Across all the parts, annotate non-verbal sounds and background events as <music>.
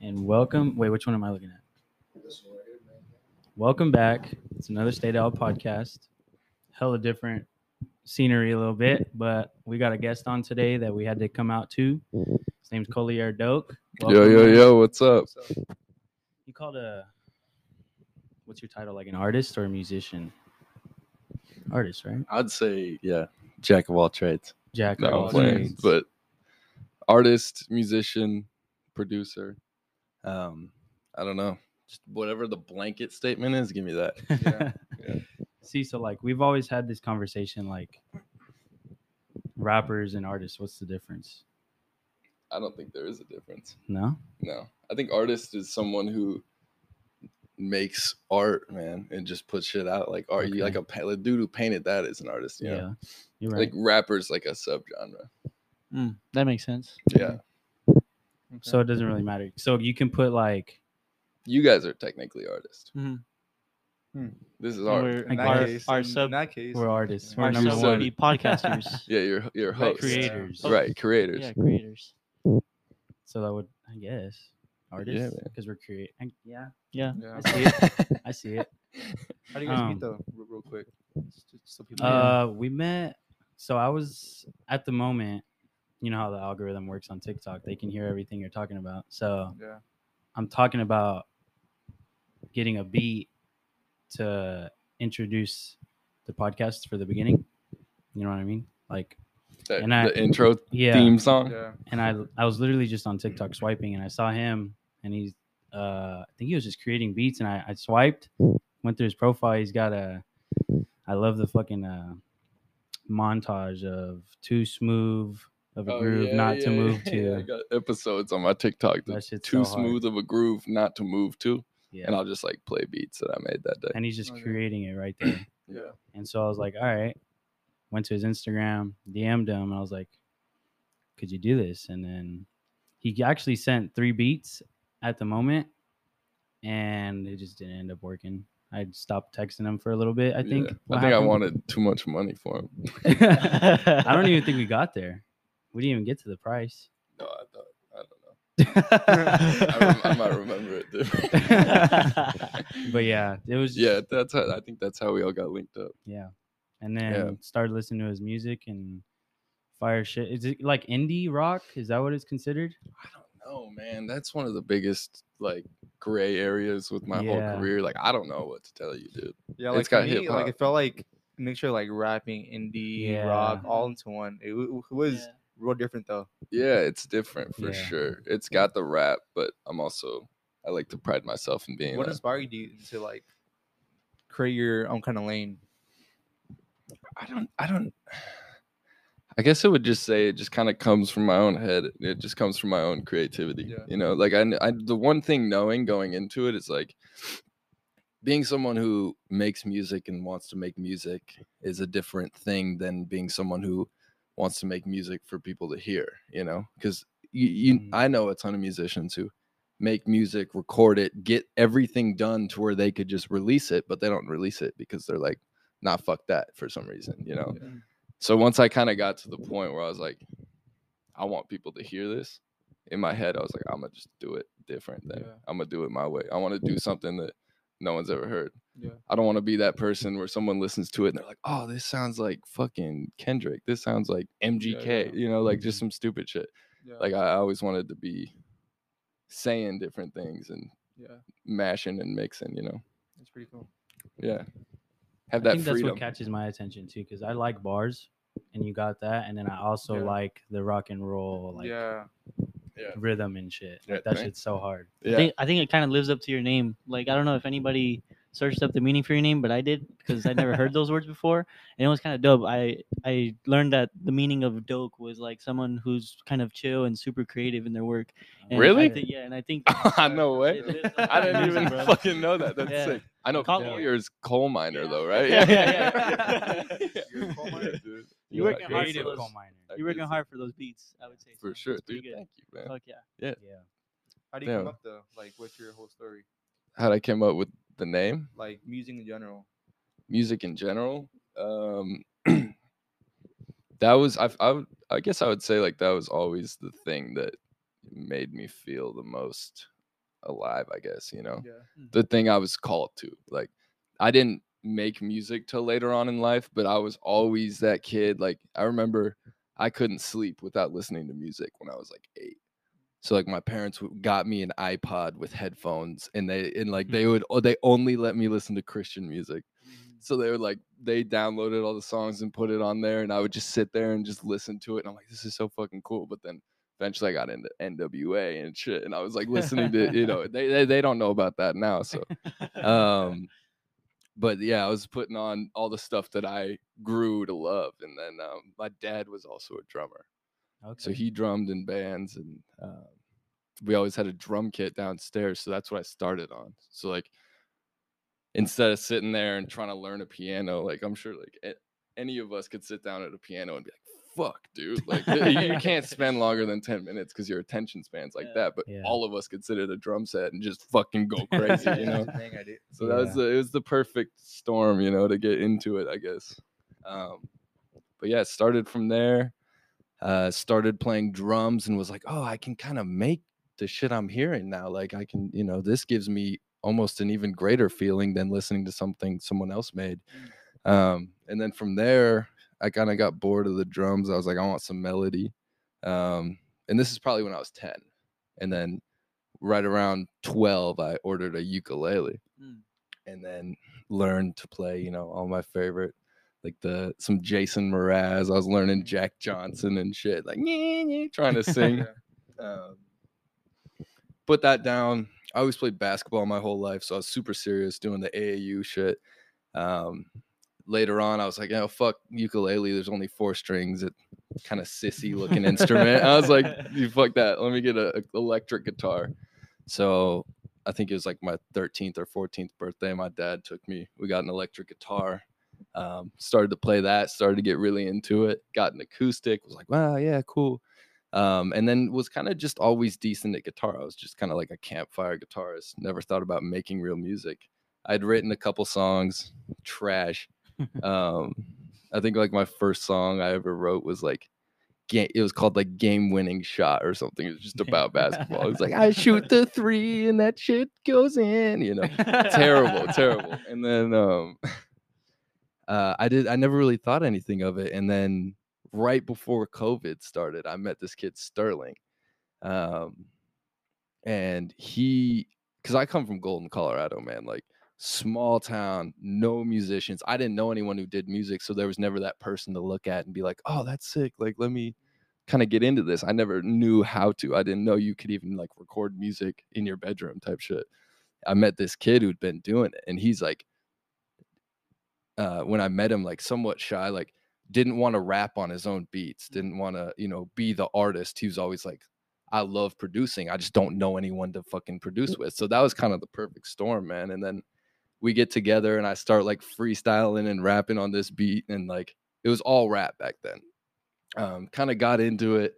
and welcome. Wait, which one am I looking at? Welcome back. It's another State Out podcast. Hella different scenery a little bit, but we got a guest on today that we had to come out to. His name's Collier Doak. Yo, Welcome, yo, man. yo, what's up? You called a what's your title? Like an artist or a musician? Artist, right? I'd say, yeah, jack of all trades. Jack. of No, all playing, trades. but artist, musician, producer. Um, I don't know. Just whatever the blanket statement is, give me that. <laughs> Yeah, yeah. See, so like we've always had this conversation, like rappers and artists. What's the difference? I don't think there is a difference. No. No, I think artist is someone who makes art, man, and just puts shit out. Like art, you like a the dude who painted that is an artist. You Yeah. know? You're right. like rappers, like a subgenre. Mm, that makes sense. Yeah, so it doesn't really matter. So you can put like you guys are technically artists. Mhm. This is art. we're- in that our, case, our in, sub, in that case, we're artists. We're our number sub one. would <laughs> be podcasters. <laughs> Yeah, you're you're a Right, creators. Oh, Right, creators. yeah, creators. So that would, I guess, artists man. because we're create. I- Yeah, Yeah. Yeah. I see it. <laughs> I see it. How do you guys Um, meet though? Real, real quick, Just- just so people. Uh, we met. So I was at the moment. You know how the algorithm works on TikTok. They can hear everything you're talking about. So yeah. I'm talking about getting a beat to introduce the podcast for the beginning. You know what I mean? Like, That- And I- the intro yeah. theme song. Yeah. And I I was literally just on TikTok swiping, and I saw him, and he's uh I think he was just creating beats, and I, I swiped, went through his profile. He's got a I love the fucking uh montage of too smooth of a Oh, groove yeah, not to yeah, move <laughs> yeah. to. I got episodes on my TikTok. The That too so smooth of a groove not to move to, Yeah. and I'll just like play beats that I made that day. and he's just oh, Okay. creating it right there. <clears throat> Yeah. And so I was like, all right. Went to his Instagram, DM'd him, and I was like, could you do this? And then he actually sent three beats at the moment, and it just didn't end up working. I stopped texting him for a little bit. I think. Yeah. I think I wanted too much money for him. <laughs> I don't even think we <laughs> got there. We didn't even get to the price. No, I thought I don't know. <laughs> I, rem- I might remember it. Dude. <laughs> but yeah, it was. yeah, that's how I think that's how we all got linked up. Yeah. And then Yeah. started listening to his music and fire shit. Is it like indie rock? Is that what it's considered? I don't know, man. That's one of the biggest like gray areas with my Yeah. whole career. Like I don't know what to tell you, dude. Yeah. It's Like got for me, like hip-hop. it felt like a mixture of, like rapping, indie, rock, Yeah. all into one. It, w- it was Yeah. Real different though. Yeah, it's different for Yeah. sure. It's got the rap, but I'm also I like to pride myself in being What a- inspired you to like create your own kind of lane? I don't I don't <sighs> I guess I would just say it just kind of comes from my own head. It just comes from my own creativity. Yeah. You know, like I, I the one thing knowing going into it is like being someone who makes music and wants to make music is a different thing than being someone who wants to make music for people to hear, you know? Cuz you, you Mm. I know a ton of musicians who make music, record it, get everything done to where they could just release it, but they don't release it because they're like, nah, fuck that for some reason, you know? Yeah. So once I kind of got to the point where I was like, I want people to hear this, in my head, I was like, I'm gonna just do it different. Then Yeah. I'm gonna do it my way. I want to do something that no one's ever heard. Yeah. I don't want to be that person where someone listens to it and they're like, "Oh, this sounds like fucking Kendrick. This sounds like MGK." yeah. You know, like just mm-hmm. some stupid shit. Yeah. Like I always wanted to be saying different things and yeah. mashing and mixing. You know, It's pretty cool. yeah. Have that. I that think that's what catches my attention too, because I like bars, and you got that, and then I also Yeah. like the rock and roll, like yeah. Yeah. rhythm and shit. Yeah, Like, that thanks. shit's so hard. I think I think it kind of lives up to your name. Like I don't know if anybody searched up the meaning for your name, but I did because I never heard <laughs> those words before, and it was kind of dope. I I learned that the meaning of dope was like someone who's kind of chill and super creative in their work. And I Really? thi- yeah, and I think <laughs> no way. It lives up I didn't even bro. fucking know that. That's Yeah. sick. I know Call- Collier is coal miner though, right? Yeah, yeah, yeah. <laughs> You're a coal miner? dude. You Yeah, working hard Creative for those- coal miner. You're working hard for those beats. I would say for so. sure, It's dude. good. Thank you, man. Fuck yeah. Yeah. How do you come Yeah. up though? Like, what's your whole story? How'd I came up with the name? Like music in general. Music in general. Um, <clears throat> that was I, I would- I guess I would say like that was always the thing that made me feel the most alive, I guess, you know. Yeah. The thing I was called to. Like I didn't make music till later on in life, but I was always that kid. Like I remember I couldn't sleep without listening to music when I was like 8. So like my parents got me an iPod with headphones and they and like they would oh, they only let me listen to Christian music. So they were like they downloaded all the songs and put it on there, and I would just sit there and just listen to it. And I'm like, this is so fucking cool. But then eventually I got into NWA and shit, and I was like listening to you <laughs> know they they, they don't know about that now. So <laughs> um, but yeah, I was putting on all the stuff that I grew to love, and then um, my dad was also a drummer, Okay. so he drummed in bands, and um, we always had a drum kit downstairs. So that's what I started on. So like instead of sitting there and trying to learn a piano, like I'm sure like a- any of us could sit down at a piano and be like, "Fuck, dude!" Like <laughs> you you can't spend longer than ten minutes because your attention span's like Yeah. that. But Yeah. all of us could sit at a drum set and just fucking go <laughs> crazy, you know. That's the thing I do. So that was the, it was the perfect storm, you know, to get into it, I guess. Um, but yeah, it started from there. Uh, started playing drums and was like, oh, I can kind of make the shit I'm hearing now. Like I can, you know, this gives me almost an even greater feeling than listening to something someone else made. Um, and then from there, I kind of got bored of the drums. I was like, I want some melody. Um, and this is probably when I was 10. And then right around 12, I ordered a ukulele Mm. and then learned to play, you know, all my favorite, like the some Jason Mraz. I was learning Jack Johnson and shit, like "Nyeh, nyeh," trying to <laughs> sing. um, put that down. I always played basketball my whole life, so I was super serious doing the AAU shit. Um, later on, I was like, "Oh fuck ukulele." There's only four strings. It kind of sissy looking instrument. I was like, <laughs> "You fuck that. Let me get a, a electric guitar." So I think it was like my 13th or 14th birthday. My dad took me. We got an electric guitar. Um, started to play that. Started to get really into it. Got an acoustic. Was like, wow, yeah, cool. Um, and then was kind of just always decent at guitar. I was just kind of like a campfire guitarist. Never thought about making real music. I'd written a couple songs, trash. <laughs> Um, I think like my first song I ever wrote was like, it was called like game winning shot or something. It was just <laughs> about basketball. It was like I shoot the <laughs> three and that shit goes in. You know, terrible, terrible. And then um, uh, I did. I never really thought anything of it. And then right before COVID started, I met this kid Sterling, um, and he, because I come from Golden, Colorado, man, like small town, no musicians. I didn't know anyone who did music, so there was never that person to look at and be like, "Oh, that's sick." Like, let me kind of get into this. I never knew how to. I didn't know you could even like record music in your bedroom type shit. I met this kid who'd been doing it, and he's like, uh, when I met him, like somewhat shy, like didn't want to rap on his own beats, didn't want to, you know, be the artist. He was always like, I love producing. I just don't know anyone to fucking produce with. So that was kind of the perfect storm, man. And then we get together and I start like freestyling and rapping on this beat. And like it was all rap back then. Um, kind of got into it,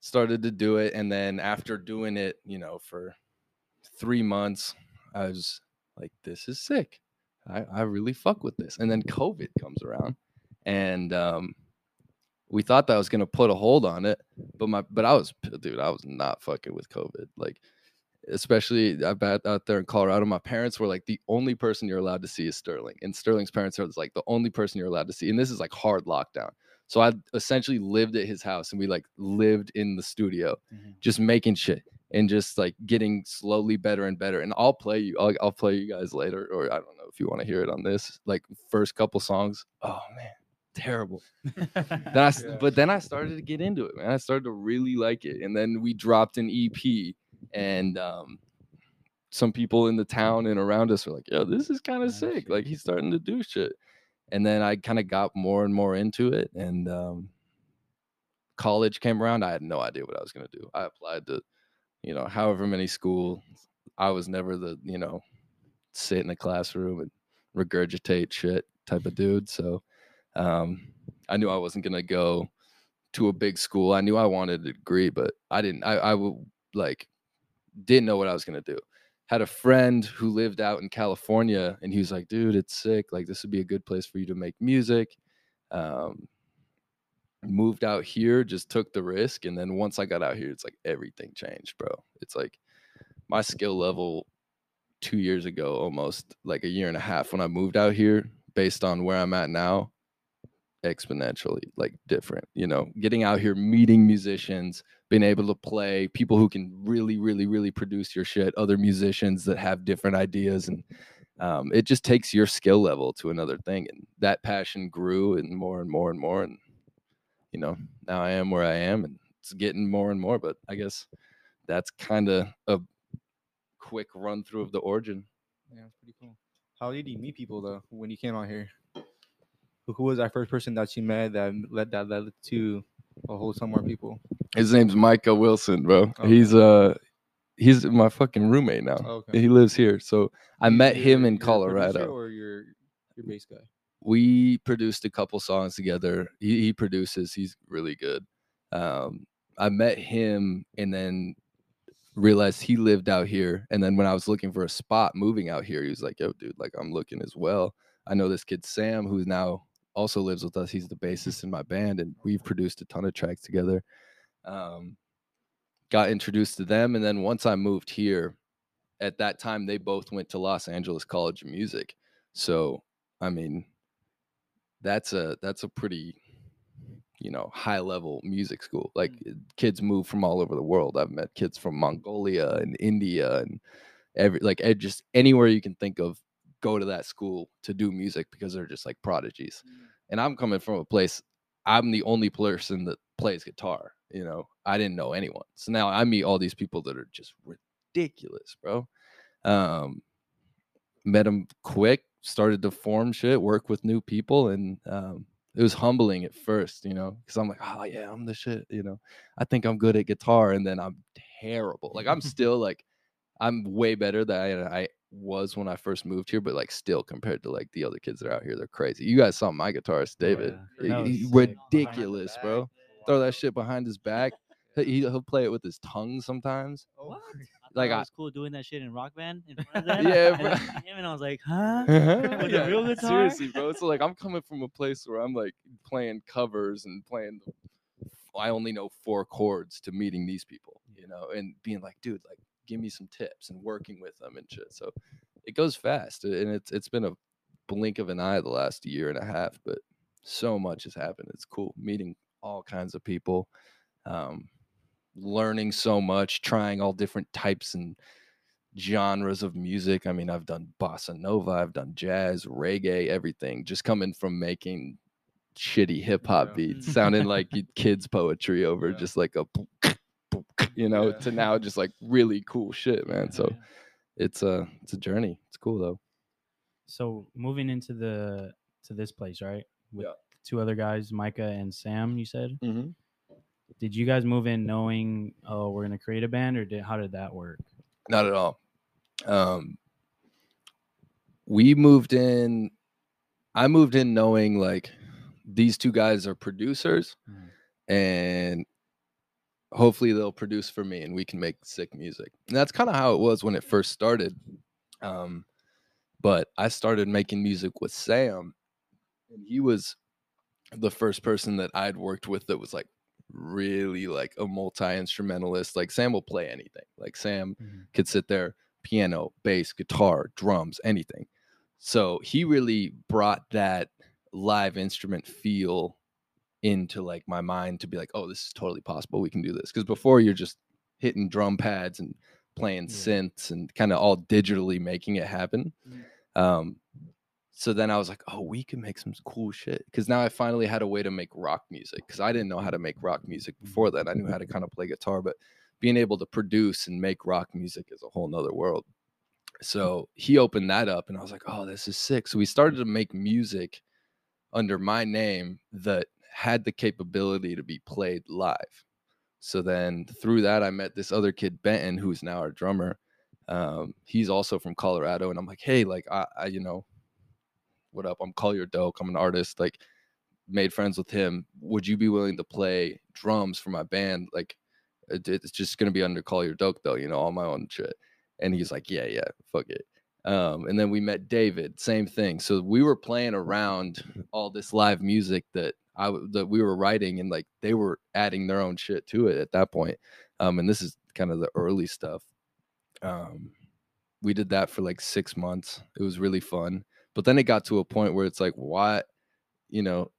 started to do it. And then after doing it, you know, for three months, I was like, this is sick. I, I really fuck with this. And then COVID comes around and um we thought that was gonna put a hold on it, but my but I was dude, I was not fucking with COVID. Like especially I bet out there in Colorado, my parents were like the only person you're allowed to see is Sterling. And Sterling's parents are like the only person you're allowed to see. And this is like hard lockdown. So I essentially lived at his house and we like lived in the studio, Mhm. just making shit and just like getting slowly better and better. And I'll play you, I'll, I'll play you guys later, or I don't know if you want to hear it on this. Like first couple songs, oh man, terrible. <laughs> Then I, Yeah. but then I started to get into it, man. I started to really like it, and then we dropped an EP, and um, some people in the town and around us were like, "Yo, this is kind of sick! Like he's starting to do shit." And then I kind of got more and more into it, and um, college came around. I had no idea what I was gonna do. I applied to, you know, however many school. I was never the, you know, sit in a classroom and regurgitate shit type of dude. So um, I knew I wasn't gonna go to a big school. I knew I wanted a degree, but I didn't. I I would like didn't know what I was gonna do. Had a friend who lived out in California, and he was like, "Dude, it's sick. Like this would be a good place for you to make music." Um, moved out here, just took the risk, and then once I got out here, it's like everything changed, bro. It's like my skill level two years ago, almost like a year and a half when I moved out here, based on where I'm at now, exponentially like different. You know, getting out here, meeting musicians, being able to play people who can really, really, really produce your shit, other musicians that have different ideas and um, it just takes your skill level to another thing and that passion grew and more and more and more and you know now i am where i am and it's getting more and more but i guess that's kind of a quick run through of the origin Yeah, it's pretty cool. How did you meet people though when you came out here? Who, was that first person that you met that led that led to a whole some more people? his name's micah wilson bro Okay. he's uh he's my fucking roommate now Okay. he lives here so i met your- him in colorado or your your bass guy. we produced a couple songs together. He, he produces. He's really good. Um, I met him and then realized he lived out here. And then when I was looking for a spot moving out here, he was like, "Yo, dude, like I'm looking as well. I know this kid Sam, who's now also lives with us. He's the bassist in my band, and we've produced a ton of tracks together." Um, got introduced to them, and then once I moved here, at that time they both went to Los Angeles College of Music. So, I mean, that's a that's a pretty you know high level music school like uh, kids move from all over the world i've met kids from mongolia and india and every like just anywhere you can think of go to that school to do music because they're just like prodigies. And i'm coming from a place i'm the only person that plays guitar you know? I didn't know anyone. So now i meet all these people that are just ridiculous bro. Um met them quick started to form shit work with new people and um it was humbling at first you know? Because i'm like oh yeah i'm the shit you know? I think i'm good at guitar and then i'm terrible. Like i'm <laughs> still like i'm way better than I, I was when i first moved here but like still compared to like the other kids that are out here they're crazy you guys saw my guitarist david yeah. That He- he- ridiculous bro throw that shit behind his back he, he'll play it with his tongue sometimes What? Like, Like I I- was cool doing that shit in rock band in front of <laughs> them. Yeah, and bro. Him and I was like, huh? <laughs> With a real <laughs> guitar? Seriously, bro. So like I'm coming from a place where I'm like playing covers and playing the I only know four chords to meeting these people, you know, and being like, dude, like give me some tips and working with them and shit. So it goes fast and it's it's been a blink of an eye the last year and a half, but so much has happened. It's cool meeting all kinds of people. Um learning so much, trying all different types and genres of music. I mean, I've done bossa nova, I've done jazz, reggae, everything. Just coming from making shitty hip hop Yeah. beats, <laughs> sounding like kids poetry over Yeah. just like a, <laughs> you know, Yeah. to now just like really cool shit, man. So Yeah. it's a it's a journey. It's cool though. So moving into the to this place, right? With Yeah. two other guys, Micah and Sam. You said. Mm-hmm. Did you guys move in knowing, oh, we're gonna create a band, or did how did that work? Not at all. Um, we moved in. I moved in knowing like these two guys are producers, Mhm. and hopefully they'll produce for me, and we can make sick music. And that's kind of how it was when it first started. Um, but I started making music with Sam, and he was the first person that I'd worked with that was like really like a multi instrumentalist. Like Sam will play anything. Like Sam Mhm. could sit there, piano, bass, guitar, drums, anything. So he really brought that live instrument feel into like my mind to be like, oh, this is totally possible. We can do this. Because before you're just hitting drum pads and playing Yeah. synths and kind of all digitally making it happen. Mm. Um, so then I was like, oh, we can make some cool shit. Because now I finally had a way to make rock music. Because I didn't know how to make rock music mm. before that. I knew how to kind of play guitar, but being able to produce and make rock music is a whole nother world. Mm. So he opened that up, and I was like, oh, this is sick. So we started to make music under my name that had the capability to be played live. So then through that, I met this other kid, Benton, who's now our drummer. Um, he's also from Colorado, and I'm like, hey, like I, I you know, what up? I'm Collier Doak. I'm an artist. Like, made friends with him. Would you be willing to play drums for my band? Like, it- it's just gonna be under Collier Doak though, you know, all my own shit. And he's like, yeah, yeah, fuck it. Um, and then we met David, same thing. So we were playing around all this live music that I that we were writing, and like they were adding their own shit to it at that point. Um, and this is kind of the early stuff. Um, we did that for like six months. It was really fun. But then it got to a point where it's like, why, you know,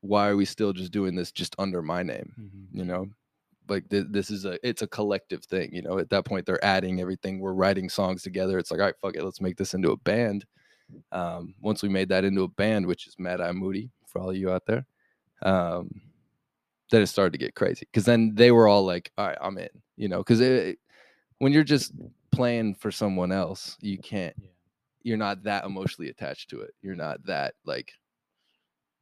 why are we still just doing this just under my name? Mhm. You know, like th- this is a it's a collective thing. You know, at that point they're adding everything. We're writing songs together. It's like, all right, fuck it, let's make this into a band. Um, once we made that into a band, which is Madeye Moody for all of you out there, um, then it started to get crazy because then they were all like, all right, I'm in. You know, because when you're just playing for someone else, you can't. Yeah. You're not that emotionally attached to it. You're not that like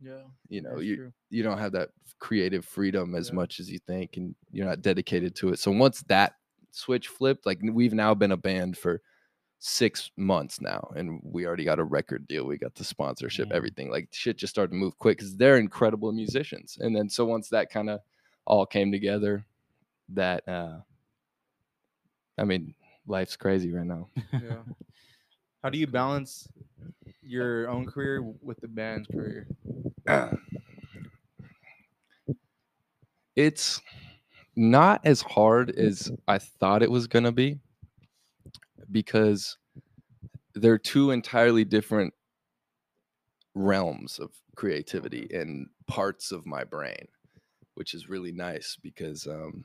Yeah. you know you true. you don't have that creative freedom as Yeah. much as you think and you're not dedicated to it so once that switch flipped like we've now been a band for six months now and we already got a record deal we got the sponsorship Man. everything like shit just started to move quick because they're incredible musicians and then so once that kind of all came together that uh i mean life's crazy right now Yeah. <laughs> How do you balance your own career with the band's career? <clears throat> it's not as hard as I thought it was going to be because they're two entirely different realms of creativity and parts of my brain, which is really nice because, um,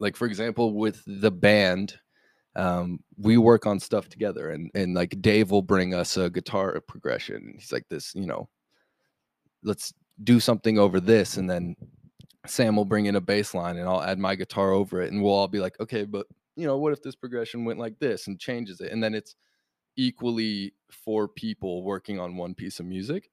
like, for example, with the band, um, we work on stuff together, and and like Dave will bring us a guitar progression. He's like this, you know, let's do something over this, and then Sam will bring in a bass line and I'll add my guitar over it and we'll all be like, okay, but you know, what if this progression went like this and changes it? And then it's equally four people working on one piece of music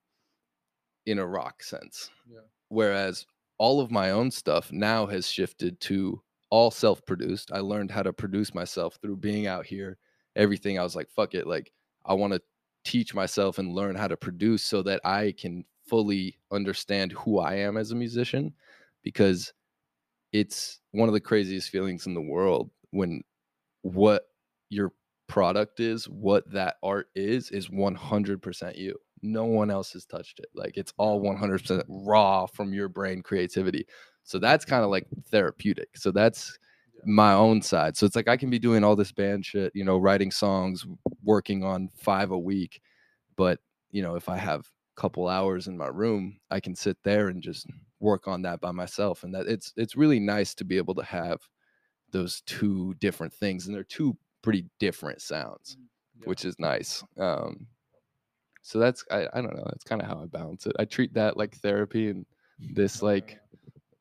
in a rock sense. Yeah. Whereas all of my own stuff now has shifted to all self-produced. I learned how to produce myself through being out here. Everything I was like, fuck it, like I want to teach myself and learn how to produce so that I can fully understand who I am as a musician because it's one of the craziest feelings in the world when what your product is, what that art is, is 100% you. No one else has touched it. Like it's all 100% raw from your brain creativity. So that's kind of like therapeutic. So that's my own side. So it's like I can be doing all this band shit, you know, writing songs, working on five a week. But, you know, if I have a couple hours in my room, I can sit there and just work on that by myself. And that it's it's really nice to be able to have those two different things. And they're two pretty different sounds, Yeah. which is nice. Um so that's I, I don't know, that's kind of how I balance it. I treat that like therapy and this <laughs> like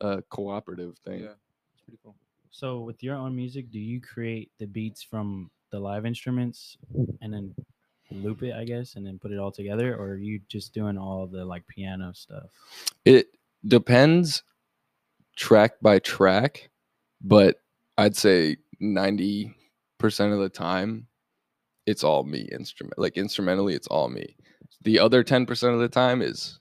a cooperative yeah, thing. it's pretty cool. So with your own music, do you create the beats from the live instruments and then loop it, I guess, and then put it all together, or are you just doing all the like piano stuff? It depends track by track, but I'd say 90% of the time it's all me instrument like instrumentally it's all me. The other 10% of the time is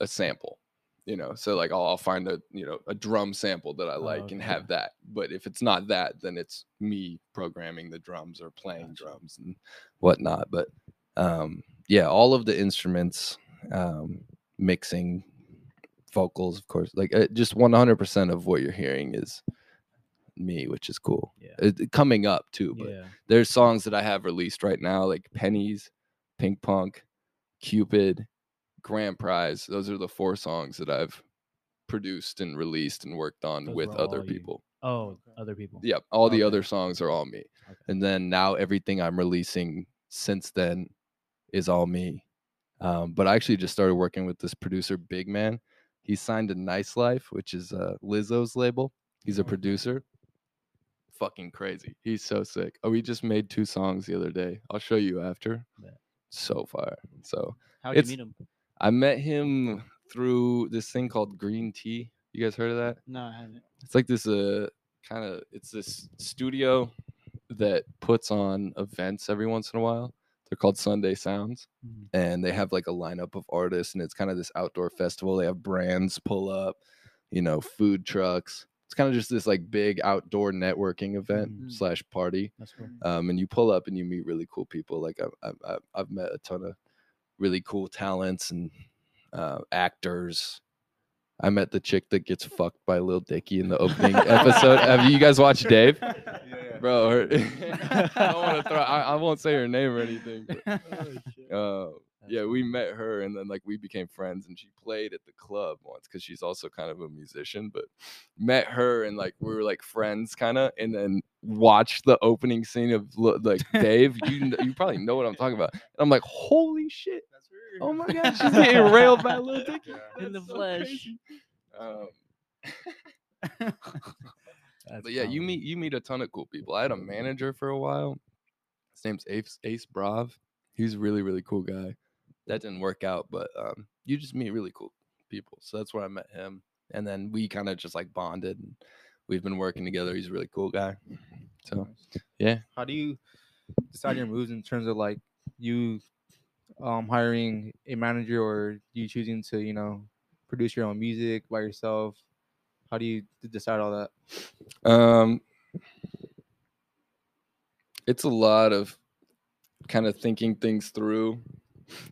a sample. You know, so like I'll, I'll find a you know a drum sample that I Oh, like and have that. But if it's not that, then it's me programming the drums or playing Gotcha. drums and whatnot. But um, yeah, all of the instruments, um, mixing, vocals, of course, like uh, just 100% of what you're hearing is me, which is cool. Yeah. It, coming up too, but Yeah. there's songs that I have released right now, like Pennies, Pink Punk, Cupid, Grand Prize. Those are the four songs that I've produced and released and worked on Those with other all you. people. Oh, other people. Yep, all the other songs are all me. Okay. And then now everything I'm releasing since then is all me. Um, but I actually just started working with this producer, Big Man. He signed to Nice Life, which is uh, Lizzo's label. He's a producer. Fucking crazy. He's so sick. Oh, we just made two songs the other day. I'll show you after. So far. So How'd you meet him? I met him through this thing called Green Tea. You guys heard of that? No, I haven't. It's like this uh kind of it's this studio that puts on events every once in a while. They're called Sunday Sounds Mhm. and they have like a lineup of artists and it's kind of this outdoor festival. They have brands pull up, you know, food trucks. It's kind of just this like big outdoor networking event Mhm. slash party. That's cool. Um, and you pull up and you meet really cool people. Like I've, I've, I've- I've met a ton of really cool talents and uh, actors, I met the chick that gets fucked by Lil Dicky in the opening episode. Have you guys watched Dave? Yeah, <laughs> yeah. Bro, her, <laughs> I don't want to throw. I, I won't say her name or anything. but, <laughs> uh, yeah, we met her and then like we became friends and she played at the club once because she's also kind of a musician. But met her and like we were like friends kind of, and then watched the opening scene of like Dave. You you probably know what I'm talking about. And I'm like, holy shit! That's her. Oh my <laughs> god, she's getting railed by Lil Dicky Yeah. <laughs> In the so flesh. Um, <laughs> but yeah, you meet you meet a ton of cool people. I had a manager for a while. His name's Ace Ace Brav. He's a really really cool guy. That didn't work out, but um, you just meet really cool people. So that's where I met him, and then we kind of just like bonded. And we've been working together. He's a really cool guy. So yeah. How do you decide your moves in terms of like you um hiring a manager or you choosing to, you know, produce your own music by yourself? How do you decide all that? Um, it's a lot of kind of thinking things through,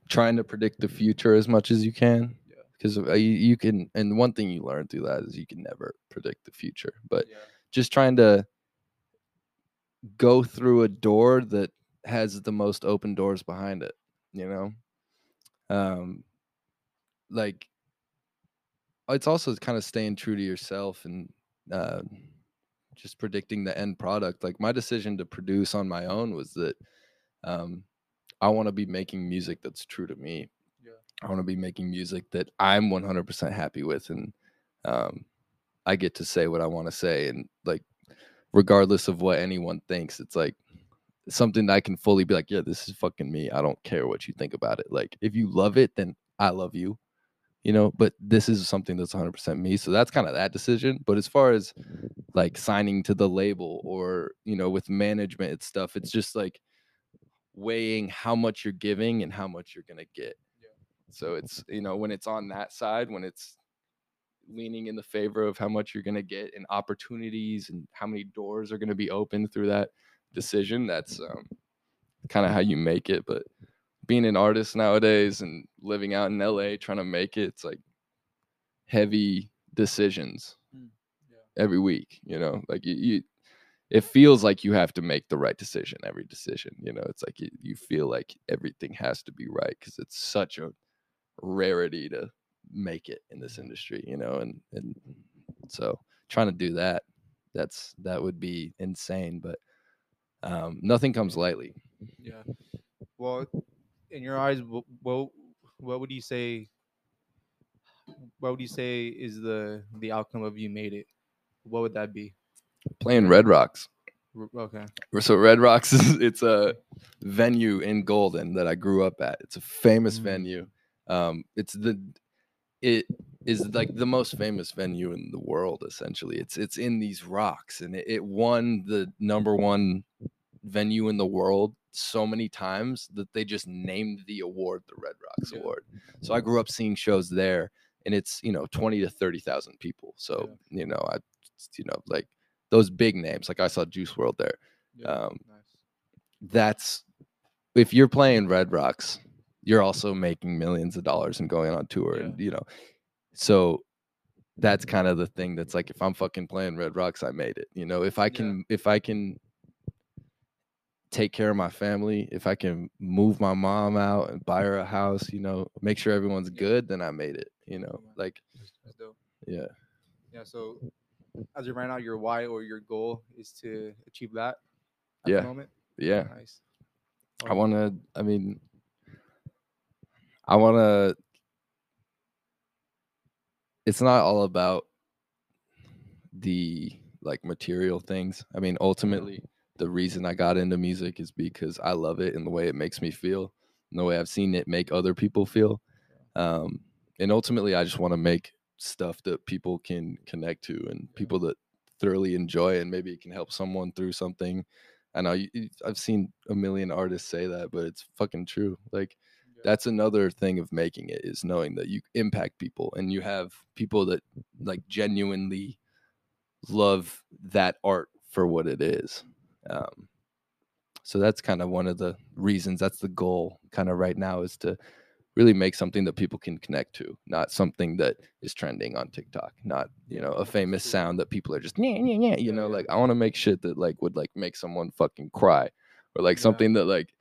trying to predict the future as much as you can. Yeah. Because you, you can, and one thing you learn through that is you can never predict the future. But just trying to go through a door that has the most open doors behind it, you know? Um, like, it's also kind of staying true to yourself and uh, just predicting the end product. Like, my decision to produce on my own was that um, I want to be making music that's true to me. Yeah. I want to be making music that I'm 100% happy with. And um, I get to say what I want to say. And like, regardless of what anyone thinks, it's like something that I can fully be like, yeah, this is fucking me. I don't care what you think about it. Like, if you love it, then I love you, you know, but this is something that's 100% me. So that's kind of that decision. But as far as like signing to the label or, you know, with management and stuff, it's just like weighing how much you're giving and how much you're going to get. So it's, you know, when it's on that side, when it's leaning in the favor of how much you're going to get and opportunities and how many doors are going to be open through that decision, that's um, kind of how you make it. But being an artist nowadays and living out in LA trying to make it, it's like heavy decisions Mm, yeah. every week, you know, like you, you it feels like you have to make the right decision every decision you know it's like you, you feel like everything has to be right because it's such a rarity to make it in this industry you know and and so trying to do that that's that would be insane but um nothing comes lightly Yeah. Well, in your eyes, what, what would you say? What would you say is the the outcome of you made it? What would that be? Playing red rocks. Okay. so red rocks <laughs> is it's a venue in golden that i grew up at. It's a famous Mm. venue. Um it's the it is like the most famous venue in the world essentially. It's it's in these rocks and it, it won the number one venue in the world so many times that they just named the award the red rocks Yeah. award. So i grew up seeing shows there and it's you know 20 to 30,000 people. So you know i you know like those big names like i saw Juice WRLD there Yeah. Um, nice. that's if you're playing Red Rocks, you're also making millions of dollars and going on tour, and you know, so that's kind of the thing. That's like if I'm fucking playing Red Rocks, I made it. You know, if I Yeah. can, if I can take care of my family, if I can move my mom out and buy her a house, you know, make sure everyone's good, then I made it. You know, like yeah, Yeah. So, as of right now, your why or your goal is to achieve that. At Yeah. The moment. yeah. Nice. I want to. I mean, I want to. It's not all about the like material things. I mean, ultimately, the reason I got into music is because I love it and the way it makes me feel, and the way I've seen it make other people feel. Um, and ultimately, I just want to make stuff that people can connect to and people that thoroughly enjoy, and maybe it can help someone through something. I know you, I've seen a million artists say that, but it's fucking true. Like Yeah. that's another thing of making it is knowing that you impact people and you have people that like genuinely love that art for what it is. Um, so that's kind of one of the reasons. That's the goal, kind of right now, is to really make something that people can connect to, not something that is trending on TikTok, not you know a famous sound that people are just yeah yeah yeah. You know, like I want to make shit that like would like make someone fucking cry, or like Yeah. something that like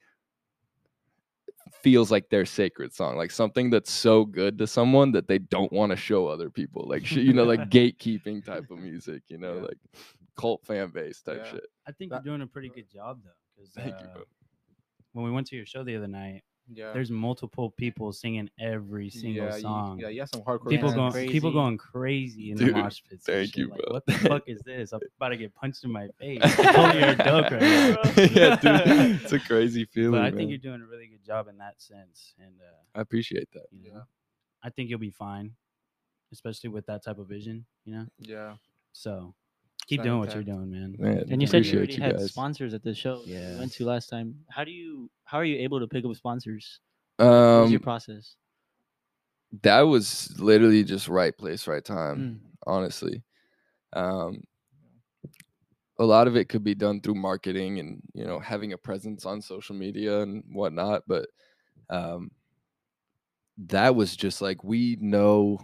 feels like their sacred song, like something that's so good to someone that they don't want to show other people, like you know, like <laughs> gatekeeping type of music, you know, Yeah. like cult fan base type Yeah. shit. I think That- you're doing a pretty good job though, because Thank you, uh, bro. when we went to your show the other night, Yeah. there's multiple people singing every single yeah, you- song. yeah, you have some hardcore. people going, fans. people crazy. going crazy in Dude, the mosh pits. thank you, like, bro. What the fuck is this? I'm about to get punched in my face. <laughs> Totally you're a dope right now. <laughs> yeah, dude, it's a crazy feeling. <laughs> But I man. think you're doing a really good job in that sense, and uh, I appreciate that. you know, Yeah. I think you'll be fine, especially with that type of vision. You know, Yeah. so keep doing what you're doing, man. Man, And you said you already you had guys. sponsors at the show yeah. Yeah. you went to last time. How do you how are you able to pick up sponsors? What was your Um, process? that was literally just right place, right time. Mm. Honestly, um, a lot of it could be done through marketing and you know having a presence on social media and whatnot, but um, that was just like we know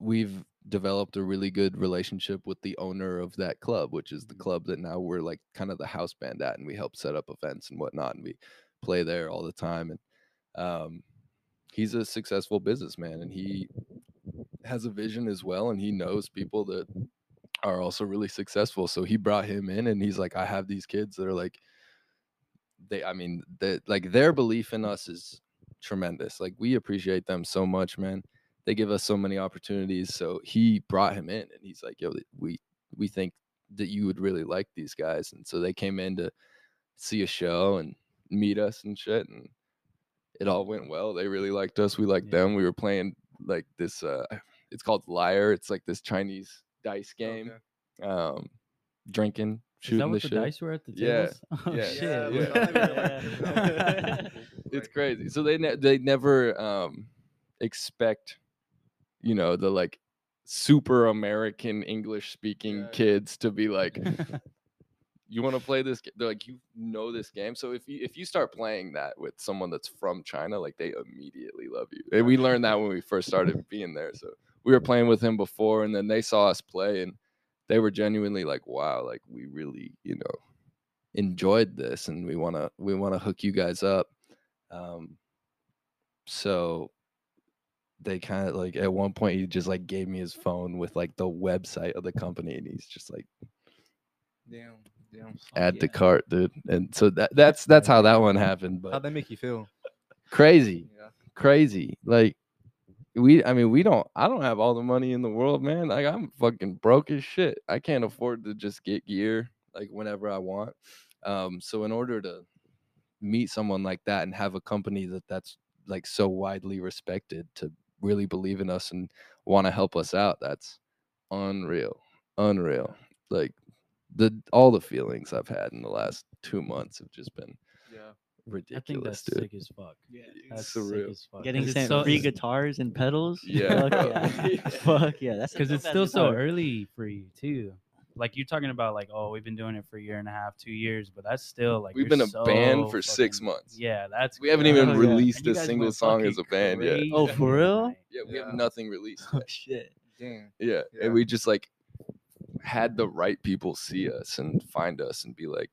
we've developed a really good relationship with the owner of that club, which is the club that now we're like kind of the house band at, and we help set up events and whatnot, and we play there all the time. And um, he's a successful businessman, and he has a vision as well, and he knows people that are also really successful. So he brought him in, and he's like, I have these kids that are like, they, I mean, that like their belief in us is tremendous. Like we appreciate them so much, man they give us so many opportunities. So he brought him in and he's like, yo, we we think that you would really like these guys. And so they came in to see a show and meet us and shit. And it all went well. They really liked us. We liked Yeah. them. We were playing like this uh <sighs> it's called Liar. It's like this Chinese dice game. Okay. Um drinking, Is shooting that the what the shit. dice were at the Yeah, tables? <laughs> Oh yeah, shit! Yeah, yeah. yeah. <laughs> it's <laughs> crazy. So they ne- they never um expect, you know, the like super American English speaking Yeah. kids to be like, <laughs> you want to play this? ga-" They're like, you know this game. So if you if you start playing that with someone that's from China, like they immediately love you. And we learned that when we first started being there. So we were playing with him before, and then they saw us play, and they were genuinely like, wow, like we really, you know, enjoyed this, and we wanna we wanna hook you guys up. Um, so they kind of like at one point he just like gave me his phone with like the website of the company, and he's just like Damn. Damn. add to cart, dude. And so that that's that's how that one happened. But how'd that make you feel? crazy, Yeah. crazy. Like we, I mean, we don't. I don't have all the money in the world, man. Like I'm fucking broke as shit. I can't afford to just get gear like whenever I want. Um, so in order to meet someone like that and have a company that that's like so widely respected to really believe in us and want to help us out, that's unreal, unreal. Like the all the feelings I've had in the last two months have just been Yeah. ridiculous. I ridiculous, think that's dude. sick as fuck. Yeah, That's surreal. sick as fuck. Getting 'Cause it's sent so- free guitars and pedals. Yeah, Fuck <laughs> yeah. Yeah. <laughs> Fuck yeah. That's <laughs> because it's dope-ass still so early for you too. Like you're talking about, like oh, we've been doing it for a year and a half, two years, but that's still like We've been a so band for six months. Yeah, that's We haven't crazy. even Oh, yeah. released a single song as a fucking band yet. Oh, for real? Yeah, we Yeah. have nothing released. <laughs> Oh yet. shit. Damn. Yeah. Yeah. And we just like had the right people see us and find us and be like,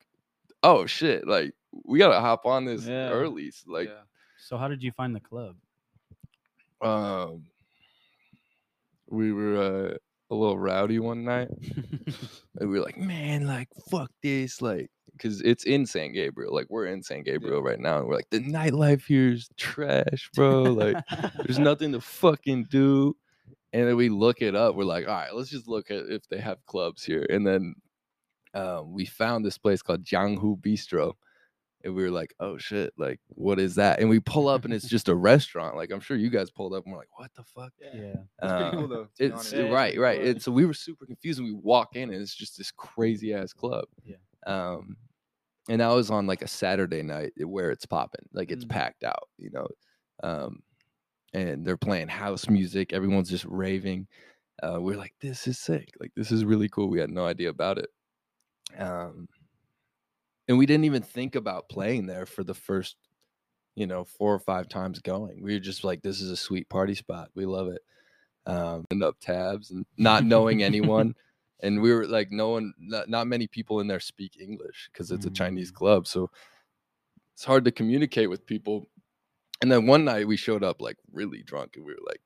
oh shit, like we gotta hop on this Yeah. early. s- Like, yeah. So how did you find the club? um, we were uh, a little rowdy one night <laughs> and we were like, man, like fuck this, like, because it's in San Gabriel. Like we're in San Gabriel right now, and we're like, the nightlife here is trash, <laughs> bro. Like, there's nothing to fucking do. And then we look it up. We're like, all right, let's just look at if they have clubs here. And then um, we found this place called Jianghu Bistro. And we were like, oh shit, like, what is that? And we pull up and it's just a <laughs> restaurant. Like, I'm sure you guys pulled up and we're like, what the fuck? yeah. That's pretty Uh, cool though. It's honest. Yeah, right, right. And so we were super confused and we walk in and it's just this crazy ass club. Yeah. Um, and that was on like a Saturday night where it's popping, like it's Mm. packed out, you know. Um, and they're playing house music. Everyone's just raving. Uh, we're like, this is sick. Like this is really cool. We had no idea about it. Um, and we didn't even think about playing there for the first you know, four or five times going. We were just like, this is a sweet party spot. We love it. Um, and up tabs and not knowing anyone. <laughs> And we were like, no one, not, not many people in there speak English because it's a Chinese Mm. club. So it's hard to communicate with people. And then one night we showed up like really drunk and we were like,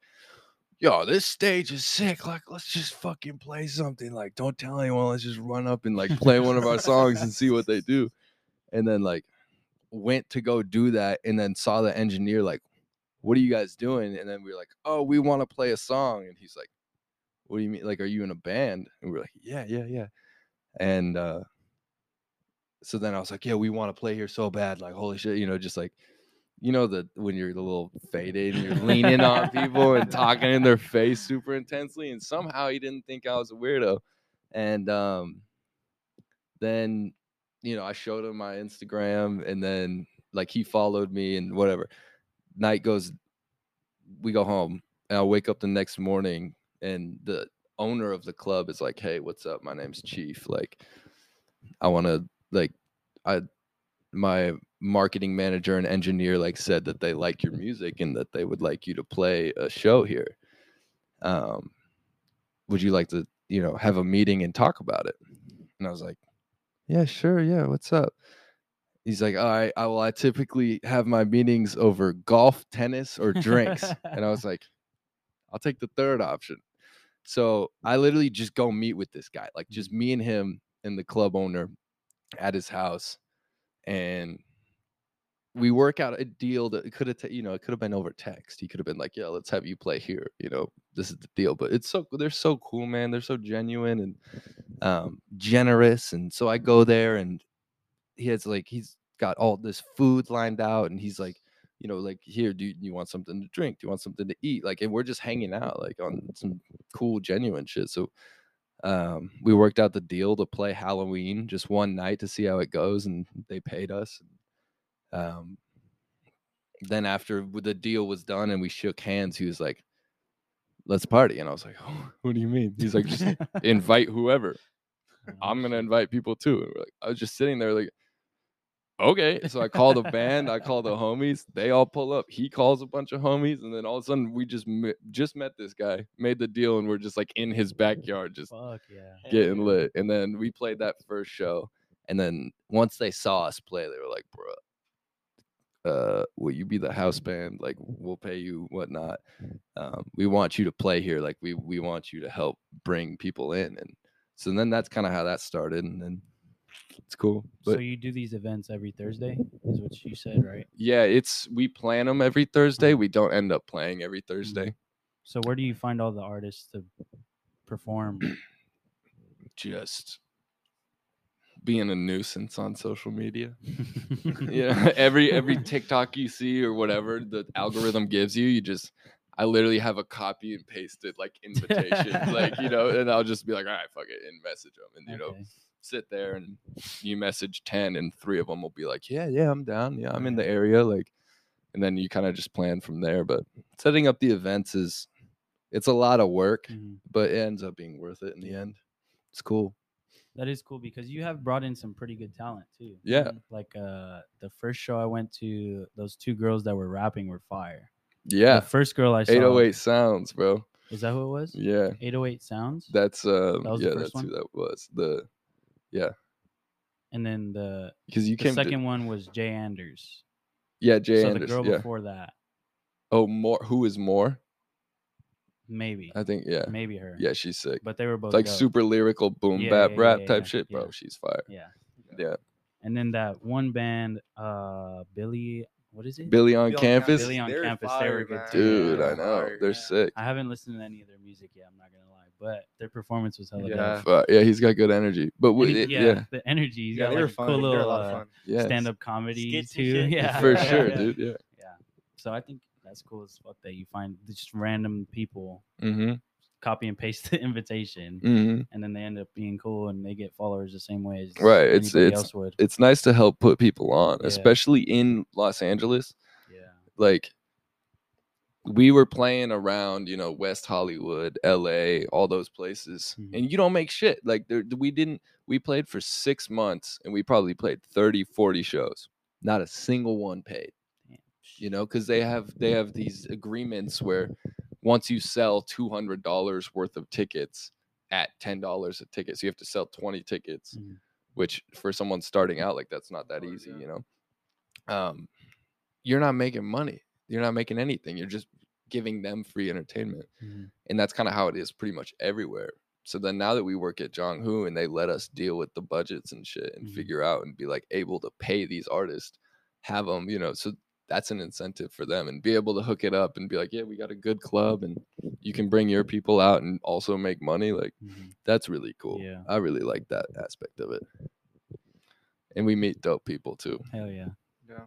yo, this stage is sick. Like, let's just fucking play something. Like, don't tell anyone. Let's just run up and like play one of our songs and see what they do. And then like went to go do that and then saw the engineer like, what are you guys doing? And then we were like, oh, we want to play a song. And he's like, what do you mean? Like, are you in a band? And we are like, yeah, yeah, yeah. And uh so then I was like, yeah, we want to play here so bad. Like, holy shit, you know, just like you know the when you're a little faded and you're leaning on people and <laughs> talking in their face super intensely and somehow he didn't think i was a weirdo. And um then you know i showed him my instagram and then like he followed me and whatever. Night goes we go home and i wake up the next morning and the owner of the club is like hey what's up? My name's chief like i want to like i my marketing manager and engineer like said that they like your music and that they would like you to play a show here. Um would you like to you know have a meeting and talk about it? And i was like yeah sure yeah what's up? He's like all right i well i typically have my meetings over golf tennis or drinks. And i was like i'll take the third option. So i literally just go meet with this guy like just me and him and the club owner at his house and we work out a deal that could have, ta- you know, it could have been over text. He could have been like, "Yeah, let's have you play here." You know, this is the deal. But it's so they're so cool, man. They're so genuine and um, generous. And so I go there, and he has like he's got all this food lined out, and he's like, you know, like here, do you, you want something to drink? Do you want something to eat? Like, and we're just hanging out, like on some cool, genuine shit. So um, we worked out the deal to play Halloween just one night to see how it goes, and they paid us. Um, then after the deal was done and we shook hands, he was like, "Let's party," and I was like, oh, <laughs> "What do you mean?" He's like, "Just <laughs> invite whoever. I'm gonna invite people too." And we're like, I was just sitting there like, "Okay." So I called the band, I called the homies, they all pull up. He calls a bunch of homies, and then all of a sudden we just met, just met this guy, made the deal, and we're just like in his backyard, just Fuck yeah. getting lit. And then we played that first show. And then once they saw us play, they were like, bro, uh, will you be the house band? Like, we'll pay you whatnot. Um, we want you to play here. Like, we we want you to help bring people in. And so then that's kind of how that started. And then it's cool. so you do these events every Thursday, is what you said, right? yeah, it's we plan them every Thursday. We don't end up playing every Thursday. So where do you find all the artists to perform? <clears throat> Just being a nuisance on social media. <laughs> yeah <laughs> every every tiktok you see or whatever the algorithm gives you you just i literally have a copy and pasted like <laughs> invitation like you know and i'll just be like all right fuck it and message them and you know sit there and you message 10 and three of them will be like yeah yeah i'm down. Yeah i'm in the area like and then you kind of just plan from there but setting up the events is it's a lot of work Mhm. but it ends up being worth it in the end. It's cool That is cool because you have brought in some pretty good talent too. yeah Like uh the first show I went to, those two girls that were rapping were fire. yeah The first girl I saw 808 sounds bro Is that who it was? yeah 808 Sounds. That's uh That was the yeah, first that's who that was. The yeah. and then the, because you the came second to one was Jay Anders. yeah Jay so Anders. the girl yeah. before that, Oh, more. Who is more? Maybe. I think yeah, Maybe her. yeah. She's sick. But they were both It's like dope. super lyrical boom Yeah, bap yeah, rap yeah, type yeah, shit, bro. yeah. She's fire. Yeah. Yeah, And then that one band, uh Billy what is it? Billy on Billy on campus, Billy on They're campus, they were fire, good man. too. dude. I know fire. they're Yeah. sick. I haven't listened to any of their music yet, I'm not gonna lie. But their performance was hella Yeah. dope. But yeah, he's got good energy. But And with he- yeah, yeah, the energy. He's Yeah, got they like were a fun. cool They're a little lot of uh, fun. yeah, stand-up comedy Skits and too. shit. <laughs> Yeah, for sure, yeah. <laughs> dude. Yeah. Yeah. So I think that's cool as fuck that you find just random people Mm-hmm. copy and paste <laughs> the invitation, Mm-hmm. and then they end up being cool and they get followers the same way as Right, it's- it's- else would. It's nice to help put people on, Yeah. especially in Los Angeles. Yeah. like we were playing around, you know, West Hollywood, LA, all those places. Mhm. And you don't make shit. Like there we didn't we played for 6 months and we probably played 30 40 shows. Not a single one paid. You know, because they have they have these agreements where once you sell two hundred dollars worth of tickets at ten dollars a ticket, so you have to sell twenty tickets, Mhm. which for someone starting out, like that's not that course, easy, yeah. you know. Um, you're not making money. You're not making anything. You're just giving them free entertainment Mhm. and that's kind of how it is pretty much everywhere. So then now that we work at Jonghu and they let us deal with the budgets and shit and Mhm. figure out and be like able to pay these artists, have them, you know, so that's an incentive for them and be able to hook it up and be like, yeah, we got a good club and you can bring your people out and also make money. Like Mhm. that's really cool. Yeah. I really like that aspect of it. And we meet dope people too. Hell yeah. Yeah.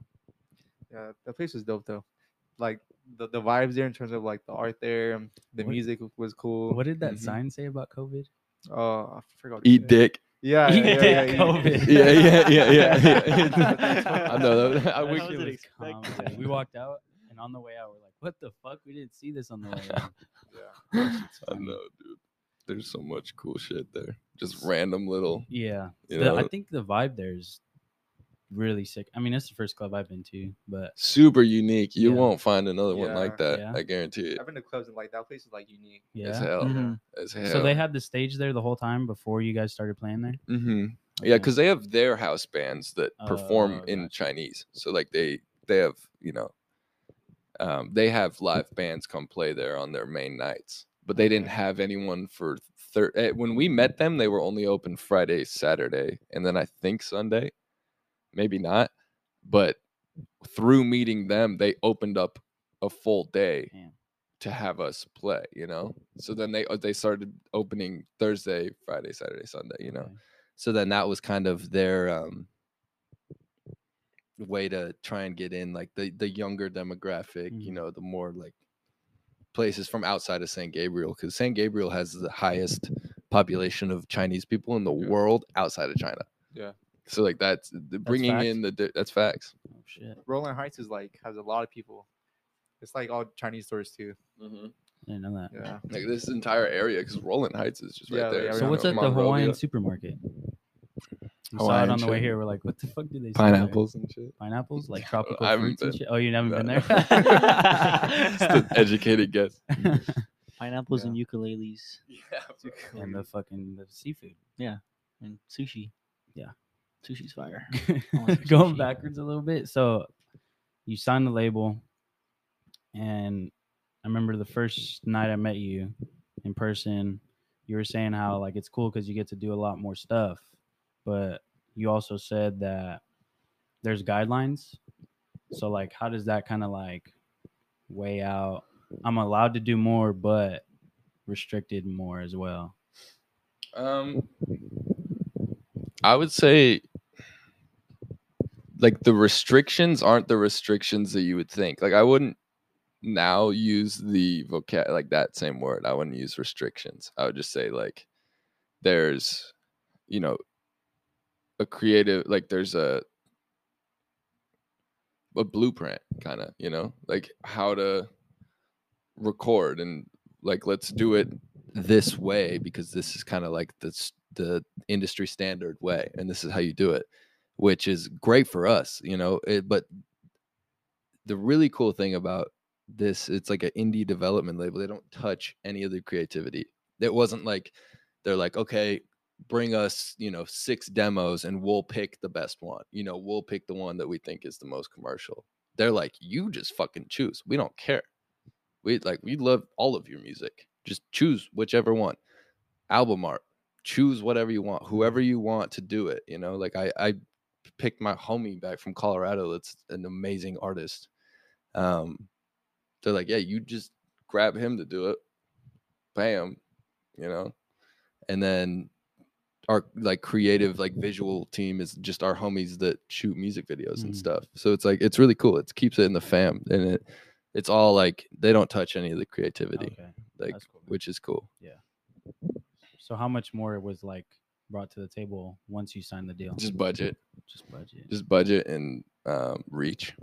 Yeah, the place was dope though. Like the, the vibes there in terms of like the art there, the What- music was cool. What did that Mhm. sign say about COVID? Uh, I forgot. Eat dick. <laughs> Yeah, yeah, yeah, yeah, yeah, COVID. Yeah, yeah, yeah, yeah, That's <laughs> yeah. <laughs> what- I know that. I I wish wasn't it was. We walked out, and on the way out, we're like, "What the fuck? We didn't see this on the way in." Yeah. I know, dude. There's so much cool shit there. Just random little, Yeah, you The- know, I think the vibe there is really sick. I mean, it's the first club I've been to, but super unique. You Yeah. won't find another one Yeah. like that. Yeah. I guarantee it. I've been to clubs and like that place is like unique. yeah. As hell. Mhm. As hell. So they had the stage there the whole time before you guys started playing there. hmm Yeah, because they have their house bands that perform Oh, in gotcha. Chinese. So like they they have you know, um, they have live bands come play there on their main nights. But they didn't have anyone for third. When we met them, they were only open Friday, Saturday, and then I think Sunday. Maybe not, but through meeting them, they opened up a full day Damn. to have us play. You know, so then they uh, they started opening Thursday, Friday, Saturday, Sunday. You know Okay. so then that was kind of their um way to try and get in like the the younger demographic you Mhm. know the more like places from outside of San Gabriel because San Gabriel has the highest population of Chinese people in the Yeah. world outside of China. Yeah. So like that's the bringing facts? in the di- that's facts. Oh shit! Rowland Heights is like has a lot of people. It's like all Chinese stores too. Mm-hmm. I didn't know that. Yeah. Like this entire area because Rowland Heights is just right Yeah, there. yeah, So what's at the Monrovia. Hawaiian supermarket? We saw it on the way here. We're like, what the fuck do they sell? Pineapples and shit. Pineapples, like <laughs> tropical I haven't fruits and shit. Oh, you haven't been there. <laughs> Just an <laughs> educated guess. Pineapples Yeah. and ukuleles Yeah. and the fucking the seafood. Yeah. And sushi. Yeah. Sushi's fire. <laughs> want Going sushi. backwards a little bit. So you signed the label, and I remember the first night I met you in person. You were saying how like it's cool because you get to do a lot more stuff, but you also said that there's guidelines. So like, how does that kind of like weigh out? I'm allowed to do more, but restricted more as well. Um, I would say like the restrictions aren't the restrictions that you would think. Like I wouldn't now use the vocab like that same word. I wouldn't use restrictions. I would just say like there's you know a creative like there's a a blueprint kind of, you know, like how to record and like let's do it this way because this is kind of like the the industry standard way and this is how you do it which is great for us you know it, but the really cool thing about this it's like an indie development label they don't touch any of the creativity. It wasn't like they're like okay bring us you know six demos and we'll pick the best one you know we'll pick the one that we think is the most commercial. They're like you just fucking choose we don't care. We like we love all of your music just choose whichever one. Album art choose whatever you want whoever you want to do it you know like i i picked my homie back from colorado that's an amazing artist. Um they're like yeah you just grab him to do it. Bam you know? And then our like creative like visual team is just our homies that shoot music videos and Mhm. stuff. So it's like it's really cool. It keeps it in the fam and it it's all like they don't touch any of the creativity Okay. like cool, which is cool. Yeah. So how much more it was like brought to the table once you sign the deal? just budget Just budget. just budget and um reach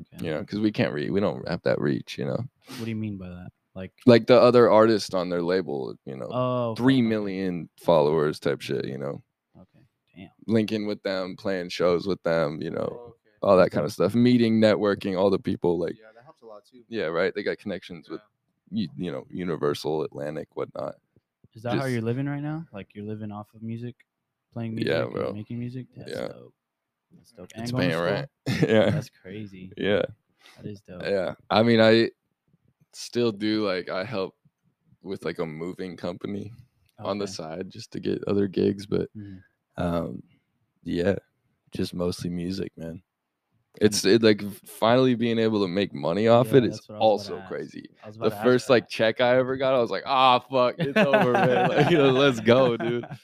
okay. you know because we can't reach we don't have that reach you know What do you mean by that? Like like the other artists on their label you know oh three okay. million followers type shit you know Okay. Damn. linking with them playing shows with them you know Oh, okay. all that kind of stuff. Meeting, networking, all the people like yeah, that helps a lot too. yeah, right. They got connections with you, you know Universal, Atlantic, whatnot. Is that how you're living right now? Like you're living off of music, playing music, Yeah, and bro. making music. That's Yeah. dope. That's dope. It's to paying rent. <laughs> yeah, That's crazy. yeah, That is dope. yeah. I mean, I still do like I help with like a moving company on the side just to get other gigs, but Mhm. um yeah just mostly music man it's it, like finally being able to make money off Yeah, it is that's what I was about also crazy the about to first that. like check i ever got i was like ah fuck it's <laughs> over man like you know let's go dude <laughs>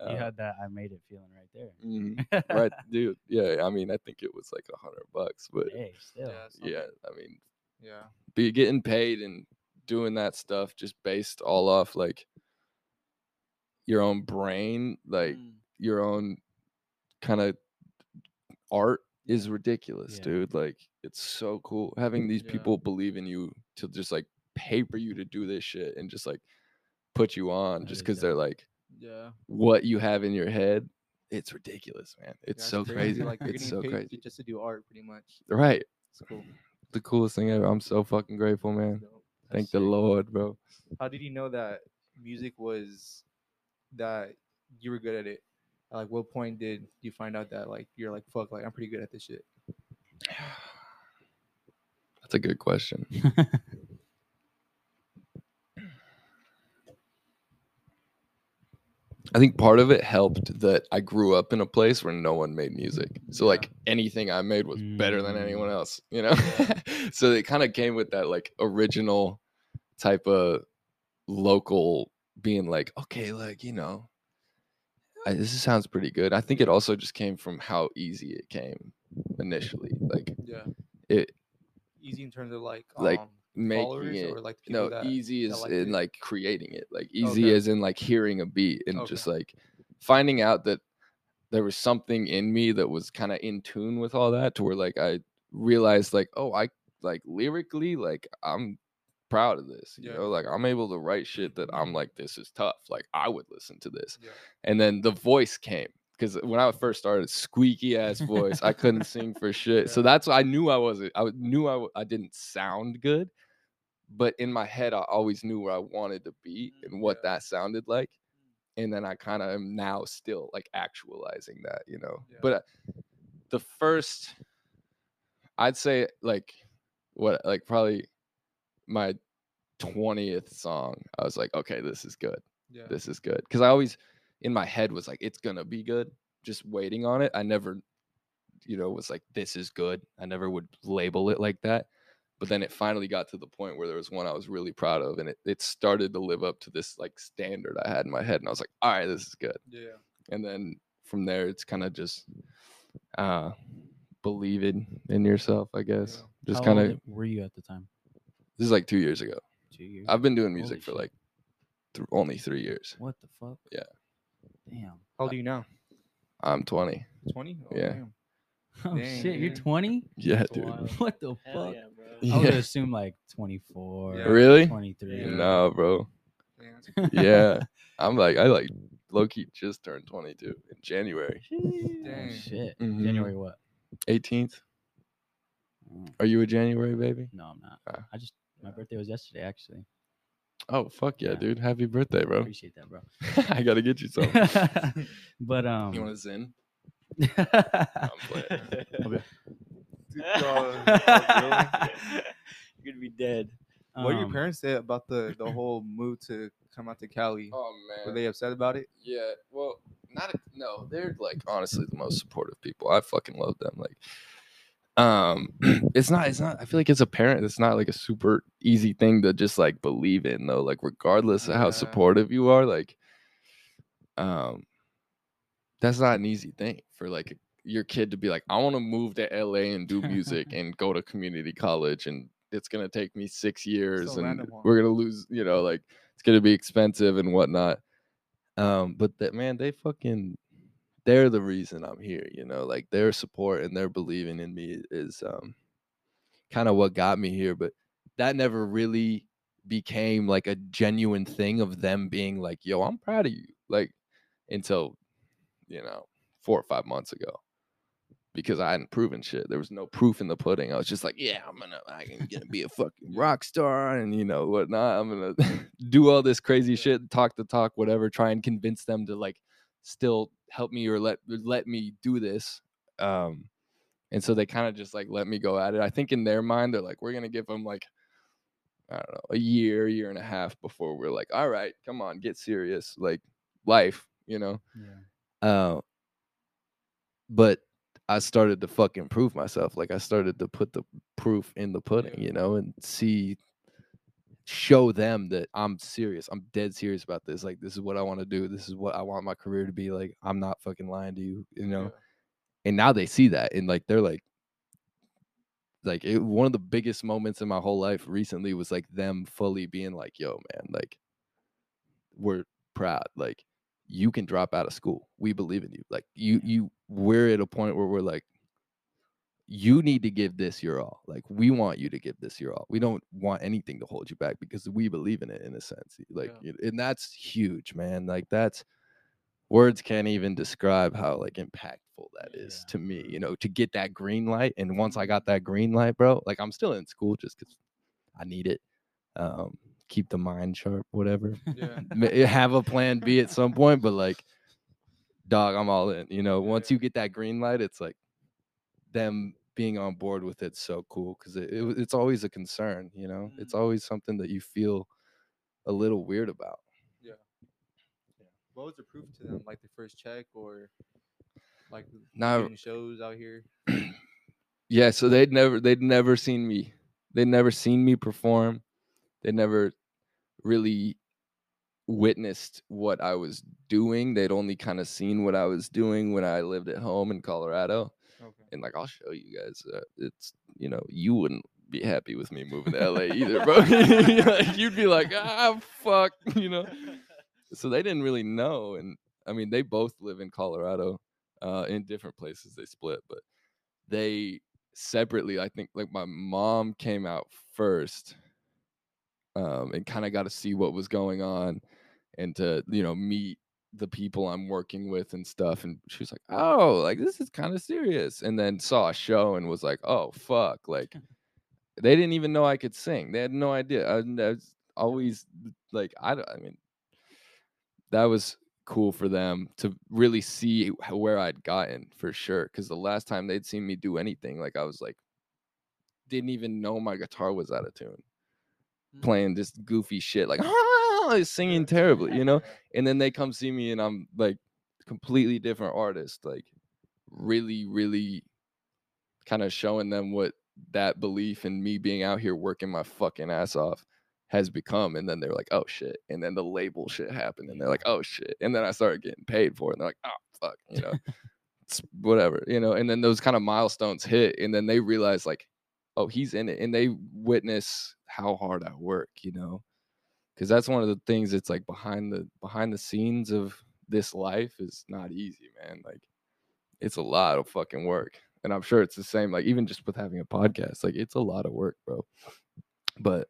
you Uh, had that I made it feeling right there. mhm, <laughs> right dude yeah i mean i think it was like a hundred bucks but Hey, still. Yeah, yeah i mean yeah, be getting paid and doing that stuff just based all off like your own brain like Mm. your own kind of art is ridiculous, Yeah. dude. Like it's so cool having these Yeah. people believe in you to just like pay for you to do this shit and just like put you on That just is because they're dope. like yeah. what you have in your head. It's ridiculous, man. It's so crazy. Like <laughs> you're it's getting so paid crazy. just to do art, pretty much. Right. It's cool. The coolest thing ever. I'm so fucking grateful, man. Dope. Thank the sick. Lord, bro. How did you know that music was that you were good at it? At, Like, what point did you find out that like you're like fuck, like I'm pretty good at this shit? That's a good question. I think part of it helped that I grew up in a place where no one made music. So Yeah. like anything I made was better than anyone Mm. else, you know? <laughs> so it kind of came with that like original type of local being like, okay, like, you know, I, this sounds pretty good. I think it also just came from how easy it came initially. Like Yeah. it Easy in terms of like Like, um, making it or like people no that easy is in it? like creating it like easy Okay. as in like hearing a beat and Okay. just like finding out that there was something in me that was kind of in tune with all that to where like i realized like oh i like lyrically like i'm proud of this you Yeah. know like i'm able to write shit that i'm like this is tough like i would listen to this Yeah. and then the voice came because when I first started, squeaky ass voice, I couldn't sing for shit. So that's why I knew I wasn't. I knew I I didn't sound good, but in my head, I always knew where I wanted to be Mm, and what yeah. that sounded like. And then I kind of am now still like actualizing that, you know. Yeah. But uh, the first, I'd say like what, like probably my twentieth song, I was like, okay, this is good Yeah. this is good because i always in my head was like it's gonna be good just waiting on it i never you know was like this is good i never would label it like that but then it finally got to the point where there was one i was really proud of and it, it started to live up to this like standard i had in my head and i was like all right this is good yeah. and then from there it's kind of just uh believe in in yourself i guess Yeah. just kind of were you at the time? This is like two years ago Two years. i've been doing Holy music for shit. like th- only three years What the fuck? Yeah. Damn. How old are you now? i'm 20 Twenty. Yeah. Oh Dang, shit, you're dude. 20? yeah That's dude wild. What the Hell fuck? yeah, bro. <laughs> I would Yeah. assume like 24. Yeah. Really? 23. Yeah. No, bro. <laughs> Yeah. Yeah. I'm like, I like low key just turned 22 in January. Oh, Dang. shit. Mhm. January what? 18th. Mm, Are you a January baby? No, I'm not. Ah. I just my birthday was yesterday actually. Oh, fuck yeah, Yeah. dude. Happy birthday, bro. Appreciate that, bro. <laughs> I got to get you some. <laughs> but um You want a Zyn? Okay. You're gonna be dead. What did your um, parents say about the the whole move to come out to Cali? Oh, man. Were they upset about it? Yeah. Well, not a, no. They're like honestly the most supportive people. I fucking love them. Like, um, <clears throat> it's not. It's not. I feel like as a parent, it's not like a super easy thing to just like believe in though. Like, regardless of how supportive you are, like, um, that's not an easy thing for like your kid to be like, I want to move to LA and do music <laughs> and go to community college and it's gonna take me six years So and random, we're gonna lose, you know, like it's gonna be expensive and whatnot. Um, but that man, they fucking they're the reason I'm here, you know, like their support and their believing in me is um kind of what got me here. But that never really became like a genuine thing of them being like, yo, I'm proud of you. Like until, you know, four or five months ago. because I hadn't proven shit. There was no proof in the pudding. I was just like, yeah, I'm gonna, I'm gonna be a fucking rock star and you know whatnot. I'm gonna <laughs> do all this crazy shit, talk the talk, whatever. Try and convince them to like still help me or let let me do this. Um, and so they kind of just like let me go at it. I think in their mind, they're like, we're gonna give them like, I don't know, a year, year and a half before we're like, all right, come on, get serious, like life, you know. Yeah. Uh, but I started to fucking prove myself. Like I started to put the proof in the pudding, you know, and see, show them that I'm serious. I'm dead serious about this. Like this is what I want to do. This is what I want my career to be. Like I'm not fucking lying to you, you know. Yeah. And now they see that, and like they're like, like it, one of the biggest moments in my whole life recently was like them fully being like, "Yo, man, like we're proud. Like you can drop out of school. We believe in you. Like you, you, we're at a point where we're like, you need to give this your all. Like we want you to give this your all. We don't want anything to hold you back because we believe in it in a sense. Like, Yeah. and that's huge, man. Like that's words can't even describe how like impactful that is Yeah. to me. You know, to get that green light, and once I got that green light, bro, like I'm still in school just because I need it. Um, keep the mind sharp, whatever Yeah. <laughs> eh, have a plan B at some point, but like, dog, I'm all in. You know, once you get that green light, it's like them being on board with it so cool because it, it, it's always a concern. You know, it's Mhm. always something that you feel a little weird about. Yeah. Yeah. What was the proof to them? Like the first check or like Now- shows out here? <clears throat> Yeah, so they'd never they'd never seen me. They'd never seen me perform. they'd never really witnessed what I was doing. They'd only kind of seen what I was doing when I lived at home in Colorado. Okay. and like I'll show you guys. Uh, it's you know you wouldn't be happy with me moving to LA <laughs> either, bro. <laughs> like, you'd be like, ah, fuck, <laughs> you know. So they didn't really know, and I mean they both live in Colorado, uh, in different places. They split, but they separately. I think like my mom came out first, um, and kind of got to see what was going on, and to you know meet the people I'm working with and stuff. And she was like, "Oh, like this is kind of serious." And then saw a show and was like, "Oh fuck!" Like <laughs> they didn't even know I could sing. They had no idea. I, I was always like, I, don't- I mean, that was cool for them to really see where I'd gotten for sure. Because the last time they'd seen me do anything, like I was like, didn't even know my guitar was out of tune, Mm. playing just goofy shit, like <laughs> singing terribly, you know and then they come see me and I'm like completely different artist, like really, really kind of showing them what that belief in me being out here working my fucking ass off has become. And then they're like, oh shit. And then the label shit happened and they're like, oh shit. And then I started getting paid for it. And they're like, oh fuck, you know, <laughs> it's whatever, you know. And then those kind of milestones hit and then they realize like, oh, he's in it. And they witness how hard I work, you know because that's one of the things that's like behind the behind the scenes of this life is not easy man like it's a lot of fucking work and i'm sure it's the same like even just with having a podcast like it's a lot of work bro but